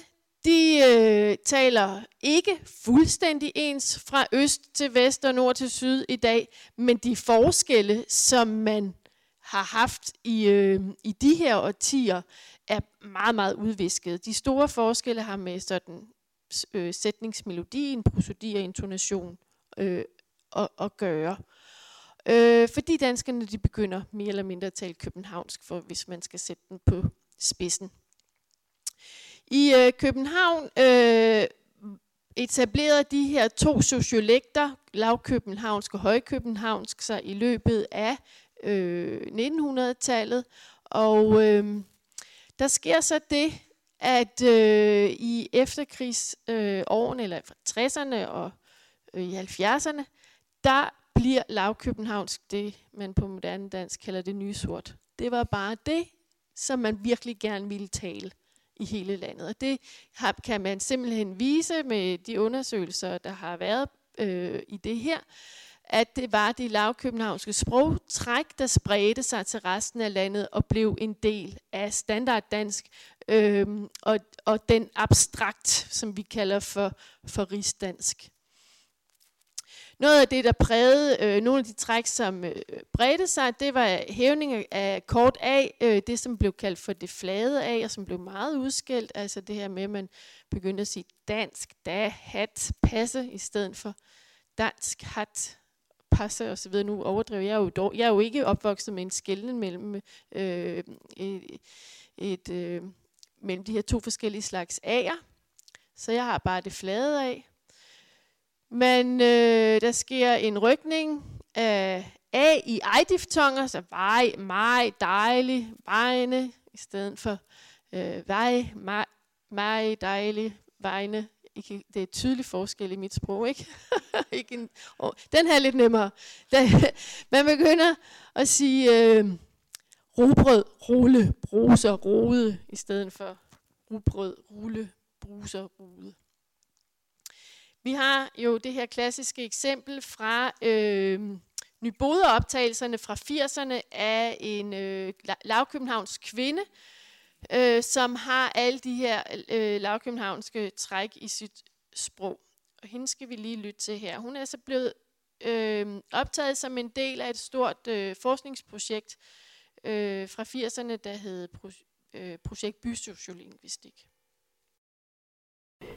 de øh, taler ikke fuldstændig ens fra øst til vest og nord til syd i dag, men de forskelle, som man har haft i, øh, i de her årtier, er meget, meget udvisket. De store forskelle har med sådan øh, sætningsmelodien, prosodi og intonation øh, at, at gøre. Øh, fordi danskerne de begynder mere eller mindre at tale københavnsk, for hvis man skal sætte den på spidsen. I øh, København øh, etablerede de her to sociolekter, lavkøbenhavnsk og højkøbenhavnsk, sig i løbet af øh, 1900-tallet. Og øh, der sker så det, at øh, i efterkrigsårene, øh, eller fra 60'erne og øh, i 70'erne, der bliver lavkøbenhavnsk det, man på moderne dansk kalder det nye sort. Det var bare det, som man virkelig gerne ville tale i hele landet. Og det har, kan man simpelthen vise med de undersøgelser, der har været øh, i det her, at det var det lavkøbenhavnske sprogtræk, der spredte sig til resten af landet og blev en del af standarddansk øh, og, og den abstrakt, som vi kalder for, for rigsdansk. Noget af det, der prægede øh, nogle af de træk, som øh, bredte sig, det var hævning af kort A, øh, det som blev kaldt for det flade A, og som blev meget udskilt. Altså det her med, at man begyndte at sige dansk, da, hat, passe, i stedet for dansk, hat, passe og så videre. Nu overdriver jeg jo dog. Jeg er jo ikke opvokset med en skældning mellem øh, et, et øh, mellem de her to forskellige slags A'er. Så jeg har bare det flade af. Men øh, der sker en rykning af A i ej-diftonger, så vej, maj, dejlig, vejne, i stedet for øh, vej, maj, maj, dejlig, vejne. Det er et tydeligt forskel i mit sprog, ikke? *laughs* ikke en, oh, den her er lidt nemmere. man begynder at sige øh, robrød, rulle, bruser, rode, i stedet for rugbrød, rulle, bruser, rude. Vi har jo det her klassiske eksempel fra øh, Nyboder-optagelserne fra 80'erne af en øh, lavkøbenhavns kvinde, øh, som har alle de her øh, lavkøbenhavnske træk i sit sprog. Og hende skal vi lige lytte til her. Hun er så blevet øh, optaget som en del af et stort øh, forskningsprojekt øh, fra 80'erne, der hed Pro- øh, Projekt Bysociolingvistik.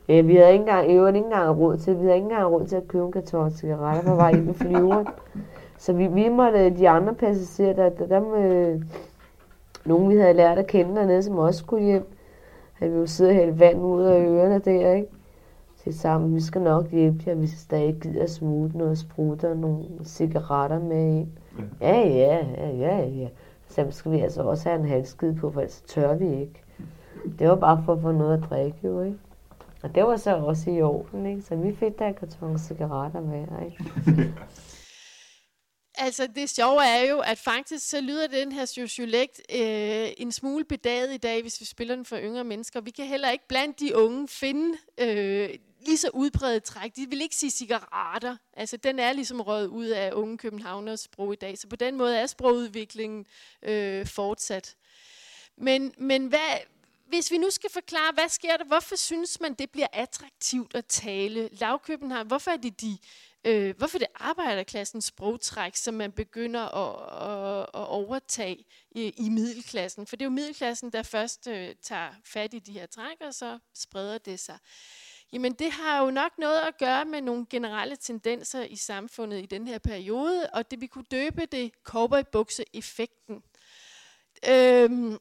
Ja, vi havde ikke engang, ikke engang råd til, vi havde ikke engang råd til at købe en karton cigaretter på vej ind i flyveren. Så vi, vi måtte, de andre passagerer, der, der, der med, nogen vi havde lært at kende dernede, som også skulle hjem, at vi jo sidde og hælde vand ud af ørerne der, ikke? Så sammen, vi skal nok hjælpe jer, hvis I stadig gider smutte noget sprutter og nogle cigaretter med ind. Ja, ja, ja, ja, ja. Så skal vi altså også have en halskid på, for ellers tør vi ikke. Det var bare for at få noget at drikke, jo, ikke? Og det var så også i orden, ikke? Så vi fik da en karton cigaretter hver, ikke? *laughs* Altså det sjove er jo, at faktisk så lyder den her sociolekt øh, en smule bedaget i dag, hvis vi spiller den for yngre mennesker. Vi kan heller ikke blandt de unge finde øh, lige så udbredt træk. De vil ikke sige cigaretter. Altså den er ligesom røget ud af unge københavners sprog i dag. Så på den måde er sprogudviklingen øh, fortsat. Men, men hvad, hvis vi nu skal forklare, hvad sker der? Hvorfor synes man, det bliver attraktivt at tale lavkøbenhavn? Hvorfor er det de Øh, hvorfor det arbejderklassens sprogtræk, som man begynder at, at, at overtage i, i middelklassen? For det er jo middelklassen, der først øh, tager fat i de her træk, og så spreder det sig. Jamen det har jo nok noget at gøre med nogle generelle tendenser i samfundet i den her periode, og det vi kunne døbe det cowboybukse-effekten. Øhm,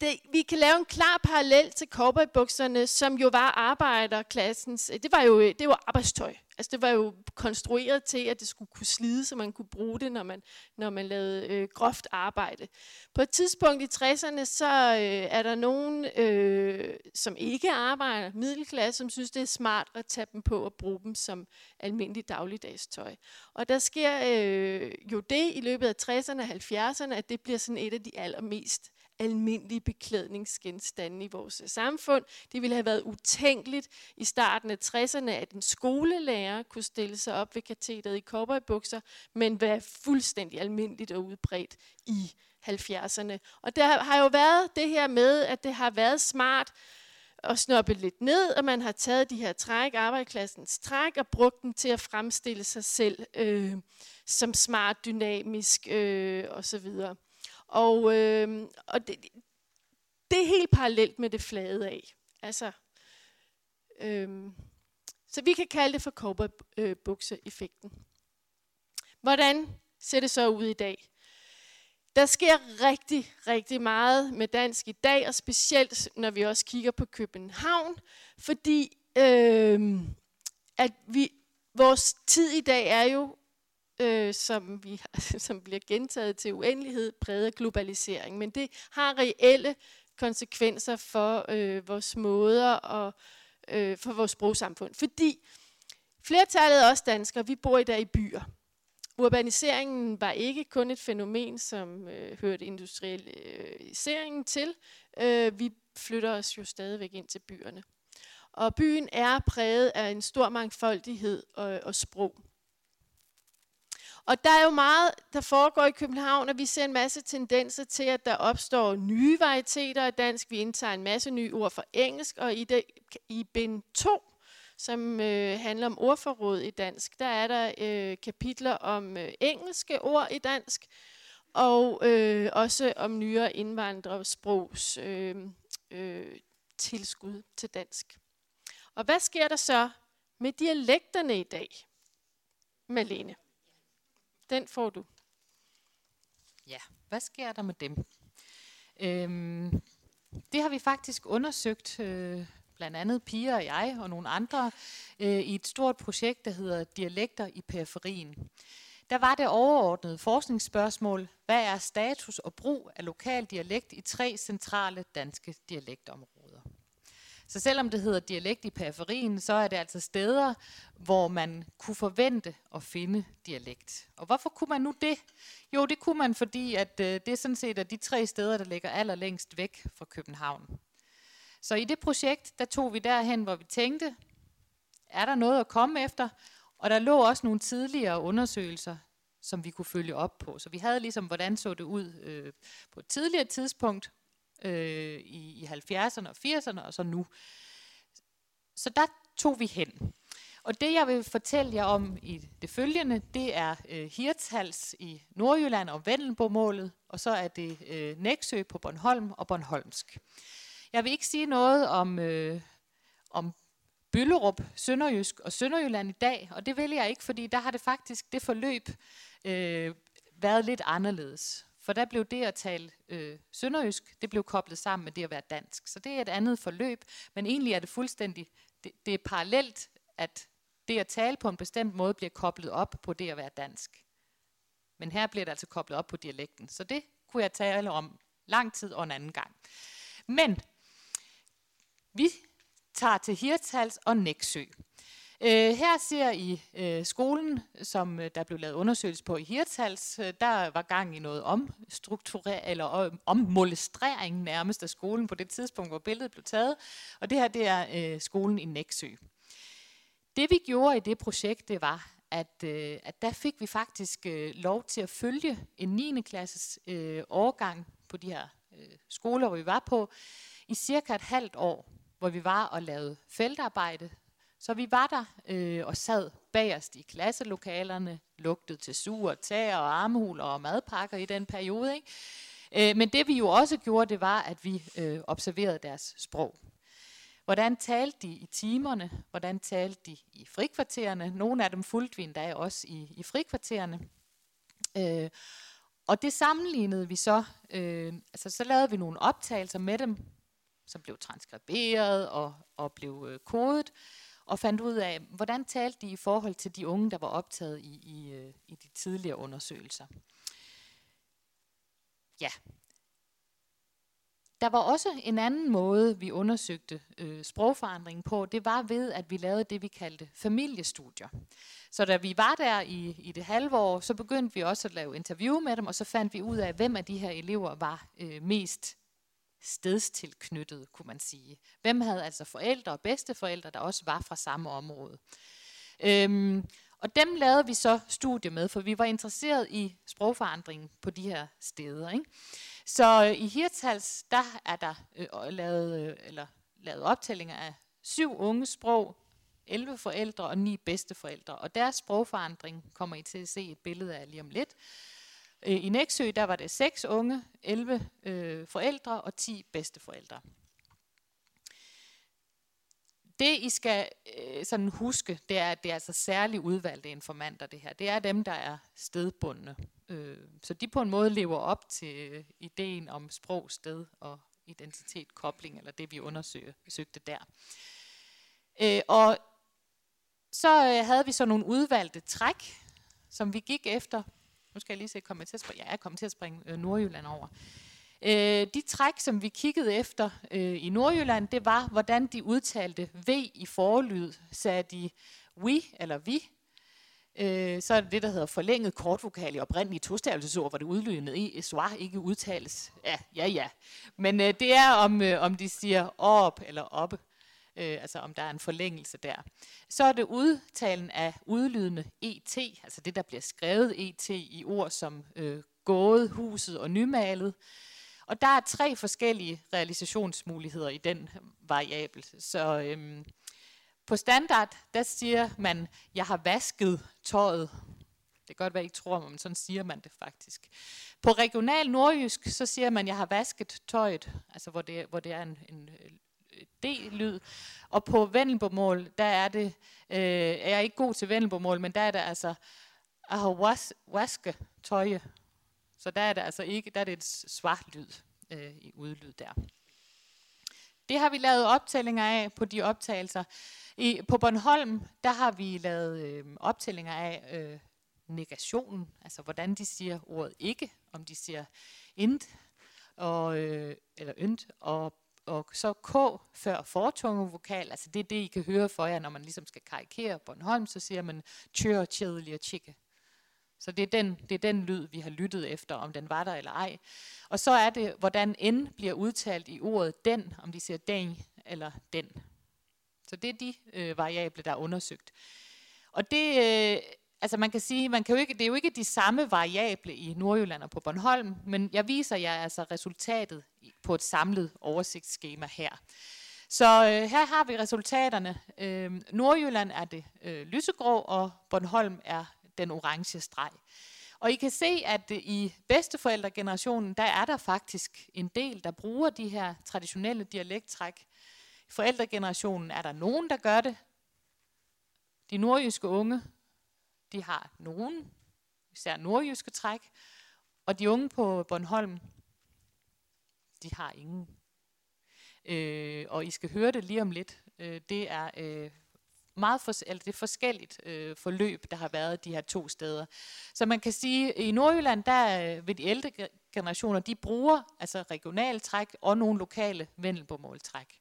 det, vi kan lave en klar parallel til cowboybukserne, som jo var arbejderklassens, øh, det var jo, øh, det var arbejdstøj. Altså det var jo konstrueret til, at det skulle kunne slide, så man kunne bruge det, når man, når man lavede øh, groft arbejde. På et tidspunkt i 60'erne, så øh, er der nogen, øh, som ikke arbejder, middelklasse, som synes, det er smart at tage dem på og bruge dem som almindelig dagligdagstøj. Og der sker øh, jo det i løbet af 60'erne og 70'erne, at det bliver sådan et af de allermest almindelige beklædningsgenstande i vores øh, samfund. Det ville have været utænkeligt i starten af 60'erne, at en skolelærer kunne stille sig op ved katedret i cowboybukser, men være fuldstændig almindeligt og udbredt i 70'erne. Og der har jo været det her med, at det har været smart at snoppe lidt ned, og man har taget de her træk, arbejdsklassens træk, og brugt dem til at fremstille sig selv øh, som smart, dynamisk øh, osv. Og, øh, og det, det er helt parallelt med det flade af. Altså, øh, så vi kan kalde det for cowboybukse-effekten. Hvordan ser det så ud i dag? Der sker rigtig, rigtig meget med dansk i dag, og specielt når vi også kigger på København, fordi øh, at vi, vores tid i dag er jo øh, som, vi, *laughs* som bliver gentaget til uendelighed, præget globalisering. Men det har reelle konsekvenser for øh, vores måder og øh, for vores sprogsamfund. Fordi flertallet af os danskere, vi bor i dag i byer. Urbaniseringen var ikke kun et fænomen, som øh, hørte industrialiseringen til. Øh, vi flytter os jo stadigvæk ind til byerne. Og byen er præget af en stor mangfoldighed og, og sprog. Og der er jo meget, der foregår i København, og vi ser en masse tendenser til, at der opstår nye varieteter af dansk. Vi indtager en masse nye ord for engelsk, og i, det, i bind 2, som øh, handler om ordforråd i dansk, der er der øh, kapitler om øh, engelske ord i dansk, og øh, også om nyere indvandrersprogs øh, øh, tilskud til dansk. Og hvad sker der så med dialekterne i dag, Malene? Den får du. Ja, hvad sker der med dem? Øhm, Det har vi faktisk undersøgt, øh, blandt andet piger og jeg og nogle andre, øh, i et stort projekt, der hedder Dialekter i periferien. Der var det overordnede forskningsspørgsmål, hvad er status og brug af lokal dialekt i tre centrale danske dialektområder. Så selvom det hedder dialekt i periferien, så er det altså steder, hvor man kunne forvente at finde dialekt. Og hvorfor kunne man nu det? Jo, det kunne man, fordi at øh, det er sådan set er de tre steder, der ligger allerlængst væk fra København. Så i det projekt, der tog vi derhen, hvor vi tænkte, er der noget at komme efter? Og der lå også nogle tidligere undersøgelser, som vi kunne følge op på. Så vi havde ligesom, hvordan så det ud øh, på et tidligere tidspunkt øh, i, i 70'erne og 80'erne, og så nu. Så der tog vi hen. Og det, jeg vil fortælle jer om i det følgende, det er øh, Hirtshals i Nordjylland og Vendelbomålet, og så er det øh, Næksø på Bornholm og Bornholmsk. Jeg vil ikke sige noget om, øh, om Byllerup, Sønderjysk og Sønderjylland i dag, og det vil jeg ikke, fordi der har det faktisk det forløb øh, været lidt anderledes. For der blev det at tale øh, sønderjysk, det blev koblet sammen med det at være dansk. Så det er et andet forløb, men egentlig er det fuldstændig, det, det er parallelt, at det at tale på en bestemt måde bliver koblet op på det at være dansk. Men her bliver det altså koblet op på dialekten. Så det kunne jeg tale om lang tid og en anden gang. Men vi tager til Hirtals og Næksø. Øh, her ser I øh, skolen, som øh, der blev lavet undersøgelse på i Hirtals. Øh, der var gang i noget omstrukturering, eller om, ommolestrering nærmest af skolen på det tidspunkt, hvor billedet blev taget. Og det her, det er øh, skolen i Næksø. Det vi gjorde i det projekt, det var, at, øh, at der fik vi faktisk øh, lov til at følge en 9. klasses øh, årgang på de her øh, skoler, hvor vi var på, i cirka et halvt år, hvor vi var og lavede feltarbejde. Så vi var der øh, og sad bagerst i klasselokalerne, lugtede til sur, tæer og armhuler og madpakker i den periode. Ikke? Øh, men det vi jo også gjorde, det var, at vi øh, observerede deres sprog. Hvordan talte de i timerne? Hvordan talte de i frikvartererne? Nogle af dem fulgte vi endda også i, i frikvartererne. Øh, og det sammenlignede vi så, øh, altså så lavede vi nogle optagelser med dem, som blev transkriberet og, og blev øh, kodet, og fandt ud af, hvordan talte de i forhold til de unge, der var optaget i, i, øh, i de tidligere undersøgelser. Ja, der var også en anden måde, vi undersøgte øh, sprogforandringen på. Det var ved, at vi lavede det, vi kaldte familiestudier. Så da vi var der i, i det halve år, så begyndte vi også at lave interview med dem, og så fandt vi ud af, hvem af de her elever var øh, mest stedstilknyttet, kunne man sige. Hvem havde altså forældre og bedsteforældre, der også var fra samme område. Øhm, og dem lavede vi så studie med, for vi var interesseret i sprogforandringen på de her steder. Ikke? Så øh, i Hirtals, der er der øh, lavet, øh, eller lavet optællinger af syv unge sprog, 11 forældre og ni bedsteforældre. Og deres sprogforandring kommer I til at se et billede af lige om lidt. Øh, I Næksø, der var det seks unge, 11 øh, forældre og 10 bedsteforældre. Det I skal øh, sådan huske, det er, at det er altså særligt udvalgte informanter det her. Det er dem, der er stedbundne. Øh, så de på en måde lever op til øh, ideen om sprog, sted og identitet, kobling, eller det vi undersøgte der. Øh, og så øh, havde vi så nogle udvalgte træk, som vi gik efter. Nu skal jeg lige se, kommer jeg til at springe, ja, jeg kommer til at springe øh, Nordjylland over. Øh, de træk, som vi kiggede efter øh, i Nordjylland, det var, hvordan de udtalte V i forlyd. Sagde de we eller vi, Øh, så er det det, der hedder forlænget kortvokal i oprindelige tostavelsesord, hvor det udlydende i eh, svar ikke udtales. Ja, ja, ja. Men øh, det er, om, øh, om de siger op eller oppe. Øh, altså om der er en forlængelse der. Så er det udtalen af udlydende ET, altså det, der bliver skrevet ET i ord som øh, gået, huset og nymalet. Og der er tre forskellige realisationsmuligheder i den variabel. Så øhm, på standard, der siger man, jeg har vasket tøjet. Det kan godt være, I ikke tror, men sådan siger man det faktisk. På regional nordjysk, så siger man, jeg har vasket tøjet, altså hvor det, hvor det er en, en øh, D-lyd. Og på vendelbomål, der er det, øh, er jeg ikke god til vendelbomål, men der er det altså, jeg was, vaske tøje. Så der er det altså ikke, der er det et svart lyd øh, i udlyd der. det har vi lavet optællinger af på de optagelser. I, på Bornholm, der har vi lavet øh, optællinger af øh, negationen, altså hvordan de siger ordet ikke, om de siger int, og, øh, eller ynt, og, og så k før fortunge vokal, altså det er det, I kan høre for jer, når man ligesom skal karikere Bornholm, så siger man tjør, tjedelig og tjekke. Så det er, den, det er den lyd, vi har lyttet efter, om den var der eller ej. Og så er det, hvordan n bliver udtalt i ordet den, om de siger den eller den. Så det er de øh, variable, der er undersøgt. Og det, øh, altså man kan sige, man kan jo ikke, det er jo ikke de samme variable i Nordjylland og på Bornholm, men jeg viser jer altså resultatet på et samlet oversigtsskema her. Så øh, her har vi resultaterne. Øh, Nordjylland er det øh, lysegrå, og Bornholm er den orange streg. Og I kan se, at øh, i bedsteforældregenerationen, der er der faktisk en del, der bruger de her traditionelle dialekttræk. I forældregenerationen er der nogen, der gør det. De nordjyske unge, de har nogen, især nordjyske træk. Og de unge på Bornholm, de har ingen. Øh, og I skal høre det lige om lidt. Øh, det er øh, meget for, eller det er forskelligt øh, forløb, der har været de her to steder. Så man kan sige, at i Nordjylland, der øh, ved de ældre generationer, de bruger altså regionaltræk og nogle lokale vendelbomåltræk.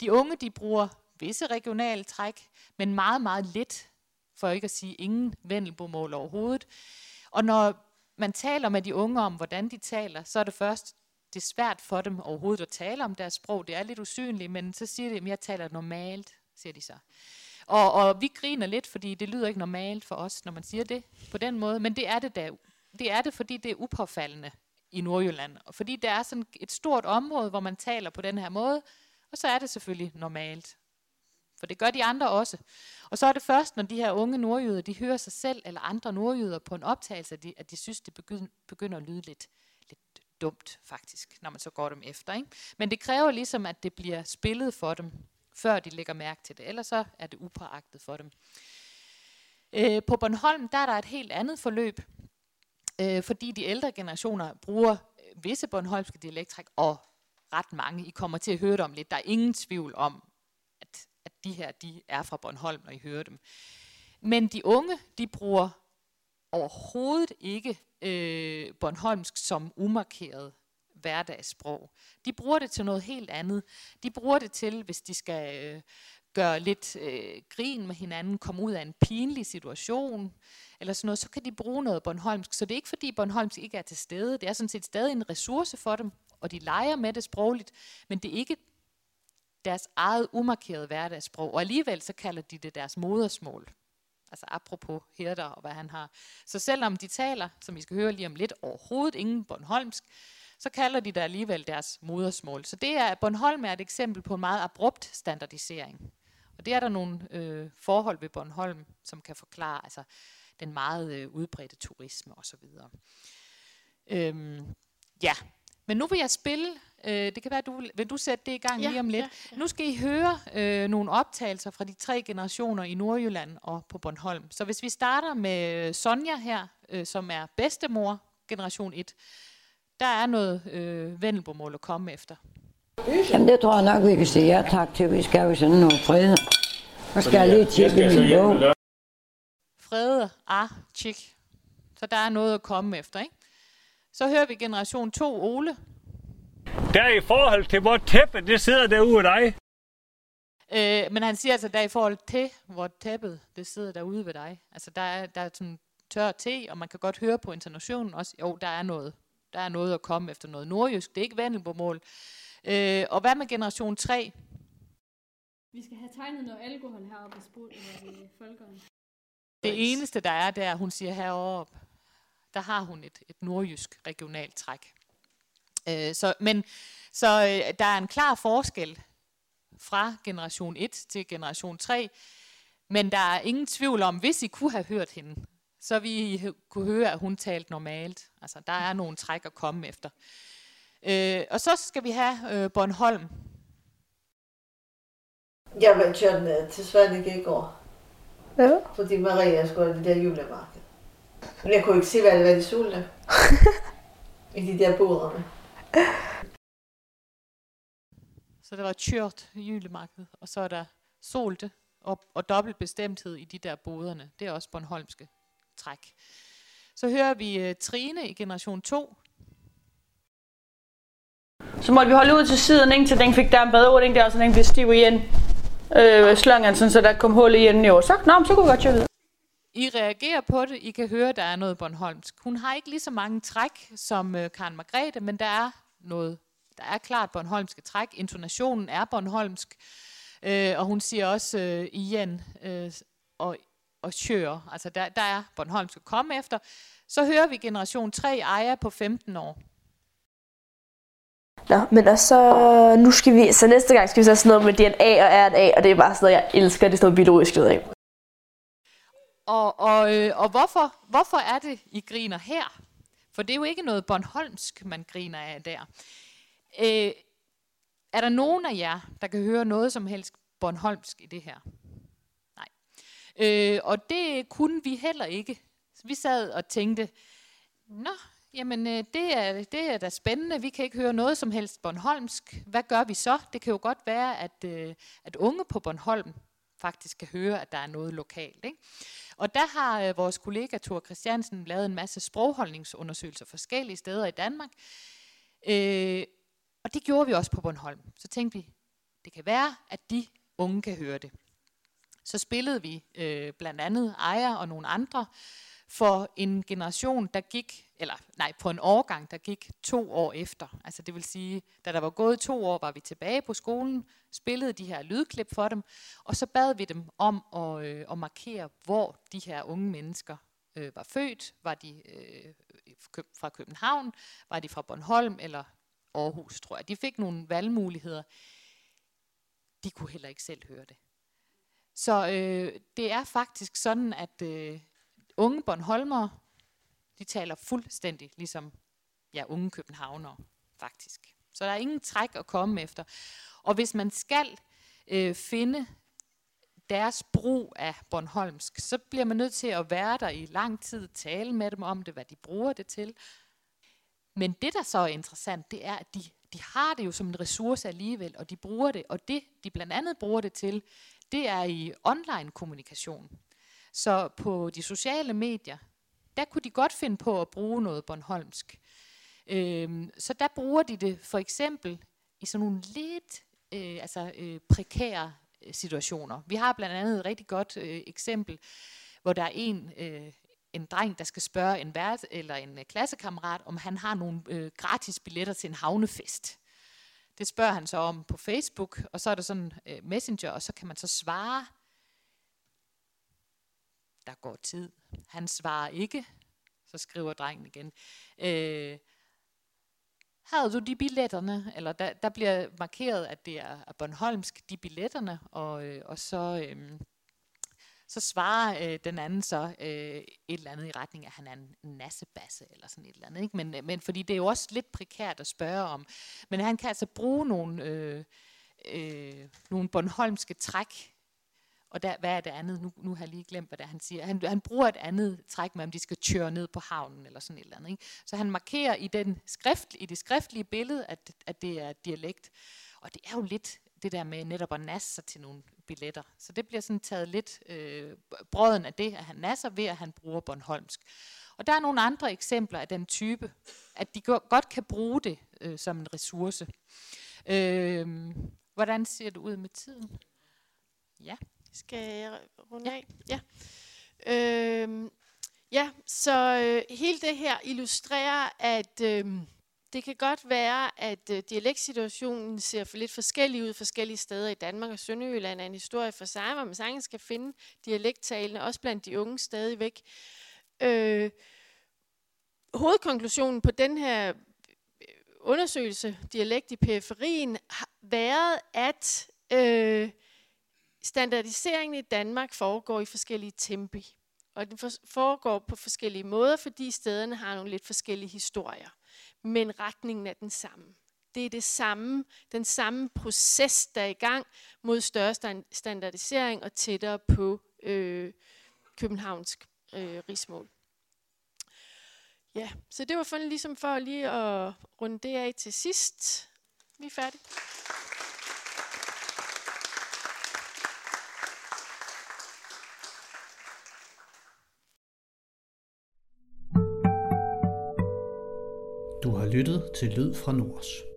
De unge, de bruger visse regionale træk, men meget, meget lidt, for ikke at sige ingen vendelbomål overhovedet. Og når man taler med de unge om, hvordan de taler, så er det først, det er svært for dem overhovedet at tale om deres sprog. Det er lidt usynligt, men så siger de, at jeg taler normalt, siger de så. Og, og vi griner lidt, fordi det lyder ikke normalt for os, når man siger det på den måde, men det er det da. Det er det, fordi det er upåfaldende i Nordjylland. Og fordi der er sådan et stort område, hvor man taler på den her måde, og så er det selvfølgelig normalt. For det gør de andre også. Og så er det først, når de her unge nordjyder, de hører sig selv eller andre nordjyder på en optagelse, at de, at de synes, det begynder, begynder at lyde lidt, lidt dumt faktisk, når man så går dem efter. Ikke? Men det kræver ligesom, at det bliver spillet for dem før de lægger mærke til det. Ellers så er det upåagtet for dem. Øh, på Bornholm der er der et helt andet forløb, øh, fordi de ældre generationer bruger øh, visse bornholmske dialektræk, og ret mange. I kommer til at høre det om lidt. Der er ingen tvivl om, de her de er fra Bornholm, når I hører dem. Men de unge, de bruger overhovedet ikke øh, Bornholmsk som umarkeret hverdagssprog. De bruger det til noget helt andet. De bruger det til, hvis de skal øh, gøre lidt øh, grin med hinanden, komme ud af en pinlig situation, eller sådan noget, så kan de bruge noget Bornholmsk. Så det er ikke fordi Bornholmsk ikke er til stede. Det er sådan set stadig en ressource for dem, og de leger med det sprogligt, men det er ikke deres eget umarkerede hverdagssprog. Og alligevel så kalder de det deres modersmål. Altså apropos Herder og hvad han har. Så selvom de taler, som I skal høre lige om lidt, overhovedet ingen Bornholmsk, så kalder de det alligevel deres modersmål. Så det er, Bornholm er et eksempel på en meget abrupt standardisering. Og det er der nogle øh, forhold ved Bornholm, som kan forklare altså, den meget øh, udbredte turisme osv. Øhm, ja, men nu vil jeg spille, øh, det kan være, du vil du sætte det i gang ja, lige om lidt. Ja, ja. Nu skal I høre øh, nogle optagelser fra de tre generationer i Nordjylland og på Bornholm. Så hvis vi starter med Sonja her, øh, som er bedstemor, generation 1, der er noget øh, vendelbomål at komme efter. Jamen det tror jeg nok, vi kan sige ja tak til. Vi skal jo sådan nogle frede. Og skal jeg lige tjekke min bog. Frede, ah, tjek. Så der er noget at komme efter, ikke? Så hører vi generation 2, Ole. Der i forhold til, hvor tæppe det sidder derude af dig. Øh, men han siger altså, der i forhold til, hvor tæppet det sidder derude ved dig. Altså der er, der er sådan tør te, og man kan godt høre på intonationen også, jo, der er noget. Der er noget at komme efter noget nordjysk. Det er ikke vendelbomål. Øh, og hvad med generation 3? Vi skal have tegnet noget alkohol heroppe i spurgt, i folkeren. Det eneste, der er, det er, at hun siger heroppe, der har hun et, et nordjysk regionalt træk. Øh, så, men, så øh, der er en klar forskel fra generation 1 til generation 3, men der er ingen tvivl om, hvis I kunne have hørt hende, så vi kunne høre, at hun talte normalt. Altså, der er nogle træk at komme efter. Øh, og så skal vi have øh, Bornholm. Jeg var kørt ned til i går. Ja. Fordi Maria skulle have det der julemarked. Men jeg kunne ikke se, hvad det var, de sulte. *laughs* I de der boderne. Så der var tjørt julemarked, og så er der solte og, og dobbelt bestemthed i de der boderne. Det er også Bornholmske træk. Så hører vi uh, Trine i generation 2. Så måtte vi holde ud til siden, ikke, til den fik der en bedre der, så den blev stiv igen. Øh, slangen, sådan, så der kom hul igen. Jo, så, nå, så kunne vi godt køre videre. I reagerer på det. I kan høre, der er noget Bornholmsk. Hun har ikke lige så mange træk som øh, Karen Margrethe, men der er noget. Der er klart Bornholmske træk. Intonationen er Bornholmsk. Øh, og hun siger også øh, igen øh, og, og sjør. Altså der, der er Bornholmsk at komme efter. Så hører vi generation 3 Aja på 15 år. Nå, men og så, nu skal vi, så næste gang skal vi så sådan noget med DNA og RNA, og det er bare sådan noget, jeg elsker, det er sådan noget biologisk ved jeg. Og, og, øh, og hvorfor, hvorfor er det, I griner her? For det er jo ikke noget Bornholmsk, man griner af der. Øh, er der nogen af jer, der kan høre noget som helst Bornholmsk i det her? Nej. Øh, og det kunne vi heller ikke. Vi sad og tænkte, nå, jamen øh, det, er, det er da spændende. Vi kan ikke høre noget som helst Bornholmsk. Hvad gør vi så? Det kan jo godt være, at, øh, at unge på Bornholm faktisk kan høre, at der er noget lokalt. Ikke? Og der har øh, vores kollega Thor Christiansen lavet en masse sprogholdningsundersøgelser forskellige steder i Danmark. Øh, og det gjorde vi også på Bornholm. Så tænkte vi, det kan være, at de unge kan høre det. Så spillede vi øh, blandt andet Ejer og nogle andre for en generation, der gik, eller nej, på en årgang, der gik to år efter. Altså det vil sige, da der var gået to år, var vi tilbage på skolen, spillede de her lydklip for dem, og så bad vi dem om at, øh, at markere, hvor de her unge mennesker øh, var født. Var de øh, fra København, var de fra Bornholm eller Aarhus, tror jeg. De fik nogle valgmuligheder. De kunne heller ikke selv høre det. Så øh, det er faktisk sådan, at øh, unge Bornholmere, de taler fuldstændig ligesom ja, unge københavnere, faktisk. Så der er ingen træk at komme efter. Og hvis man skal øh, finde deres brug af Bornholmsk, så bliver man nødt til at være der i lang tid, tale med dem om det, hvad de bruger det til. Men det, der så er interessant, det er, at de, de har det jo som en ressource alligevel, og de bruger det. Og det, de blandt andet bruger det til, det er i online kommunikation. Så på de sociale medier, der kunne de godt finde på at bruge noget Bornholmsk. Øhm, så der bruger de det for eksempel i sådan nogle lidt øh, altså, øh, prekære øh, situationer. Vi har blandt andet et rigtig godt øh, eksempel, hvor der er en, øh, en dreng, der skal spørge en vært eller en øh, klassekammerat, om han har nogle øh, gratis billetter til en havnefest. Det spørger han så om på Facebook, og så er der sådan øh, messenger, og så kan man så svare. Der går tid. Han svarer ikke. Så skriver drengen igen. Øh, havde du de billetterne? Eller der, der bliver markeret, at det er Bornholmsk, de billetterne, og, øh, og så, øh, så svarer øh, den anden så øh, et eller andet i retning af, at han er en nassebasse, eller sådan et eller andet. Ikke? Men, øh, men fordi det er jo også lidt prekært at spørge om. Men han kan altså bruge nogle, øh, øh, nogle Bornholmske træk og der, hvad er det andet? Nu, nu har jeg lige glemt, hvad det er, han siger. Han, han bruger et andet træk med, om de skal tøre ned på havnen, eller sådan et eller andet. Ikke? Så han markerer i, den skrift, i det skriftlige billede, at, at det er dialekt. Og det er jo lidt det der med netop at nasse sig til nogle billetter. Så det bliver sådan taget lidt øh, brøden af det, at han nasser ved, at han bruger Bornholmsk. Og der er nogle andre eksempler af den type, at de godt kan bruge det øh, som en ressource. Øh, hvordan ser det ud med tiden? Ja. Skal jeg runde ja. af? Ja. Øhm, ja, så øh, hele det her illustrerer, at øh, det kan godt være, at øh, dialektsituationen ser for lidt forskellig ud forskellige steder i Danmark, og Sønderjylland er en historie for sig, hvor man sagtens skal finde dialekttalene, også blandt de unge stadigvæk. Øh, hovedkonklusionen på den her øh, undersøgelse, dialekt i periferien, har været, at øh, Standardiseringen i Danmark foregår i forskellige tempi. Og den foregår på forskellige måder, fordi stederne har nogle lidt forskellige historier. Men retningen er den samme. Det er det samme, den samme proces, der er i gang mod større standardisering og tættere på øh, københavnsk øh, rigsmål. Ja, så det var for, ligesom for lige at runde det af til sidst. Vi er færdige. Lyttet til Lyd fra Nords.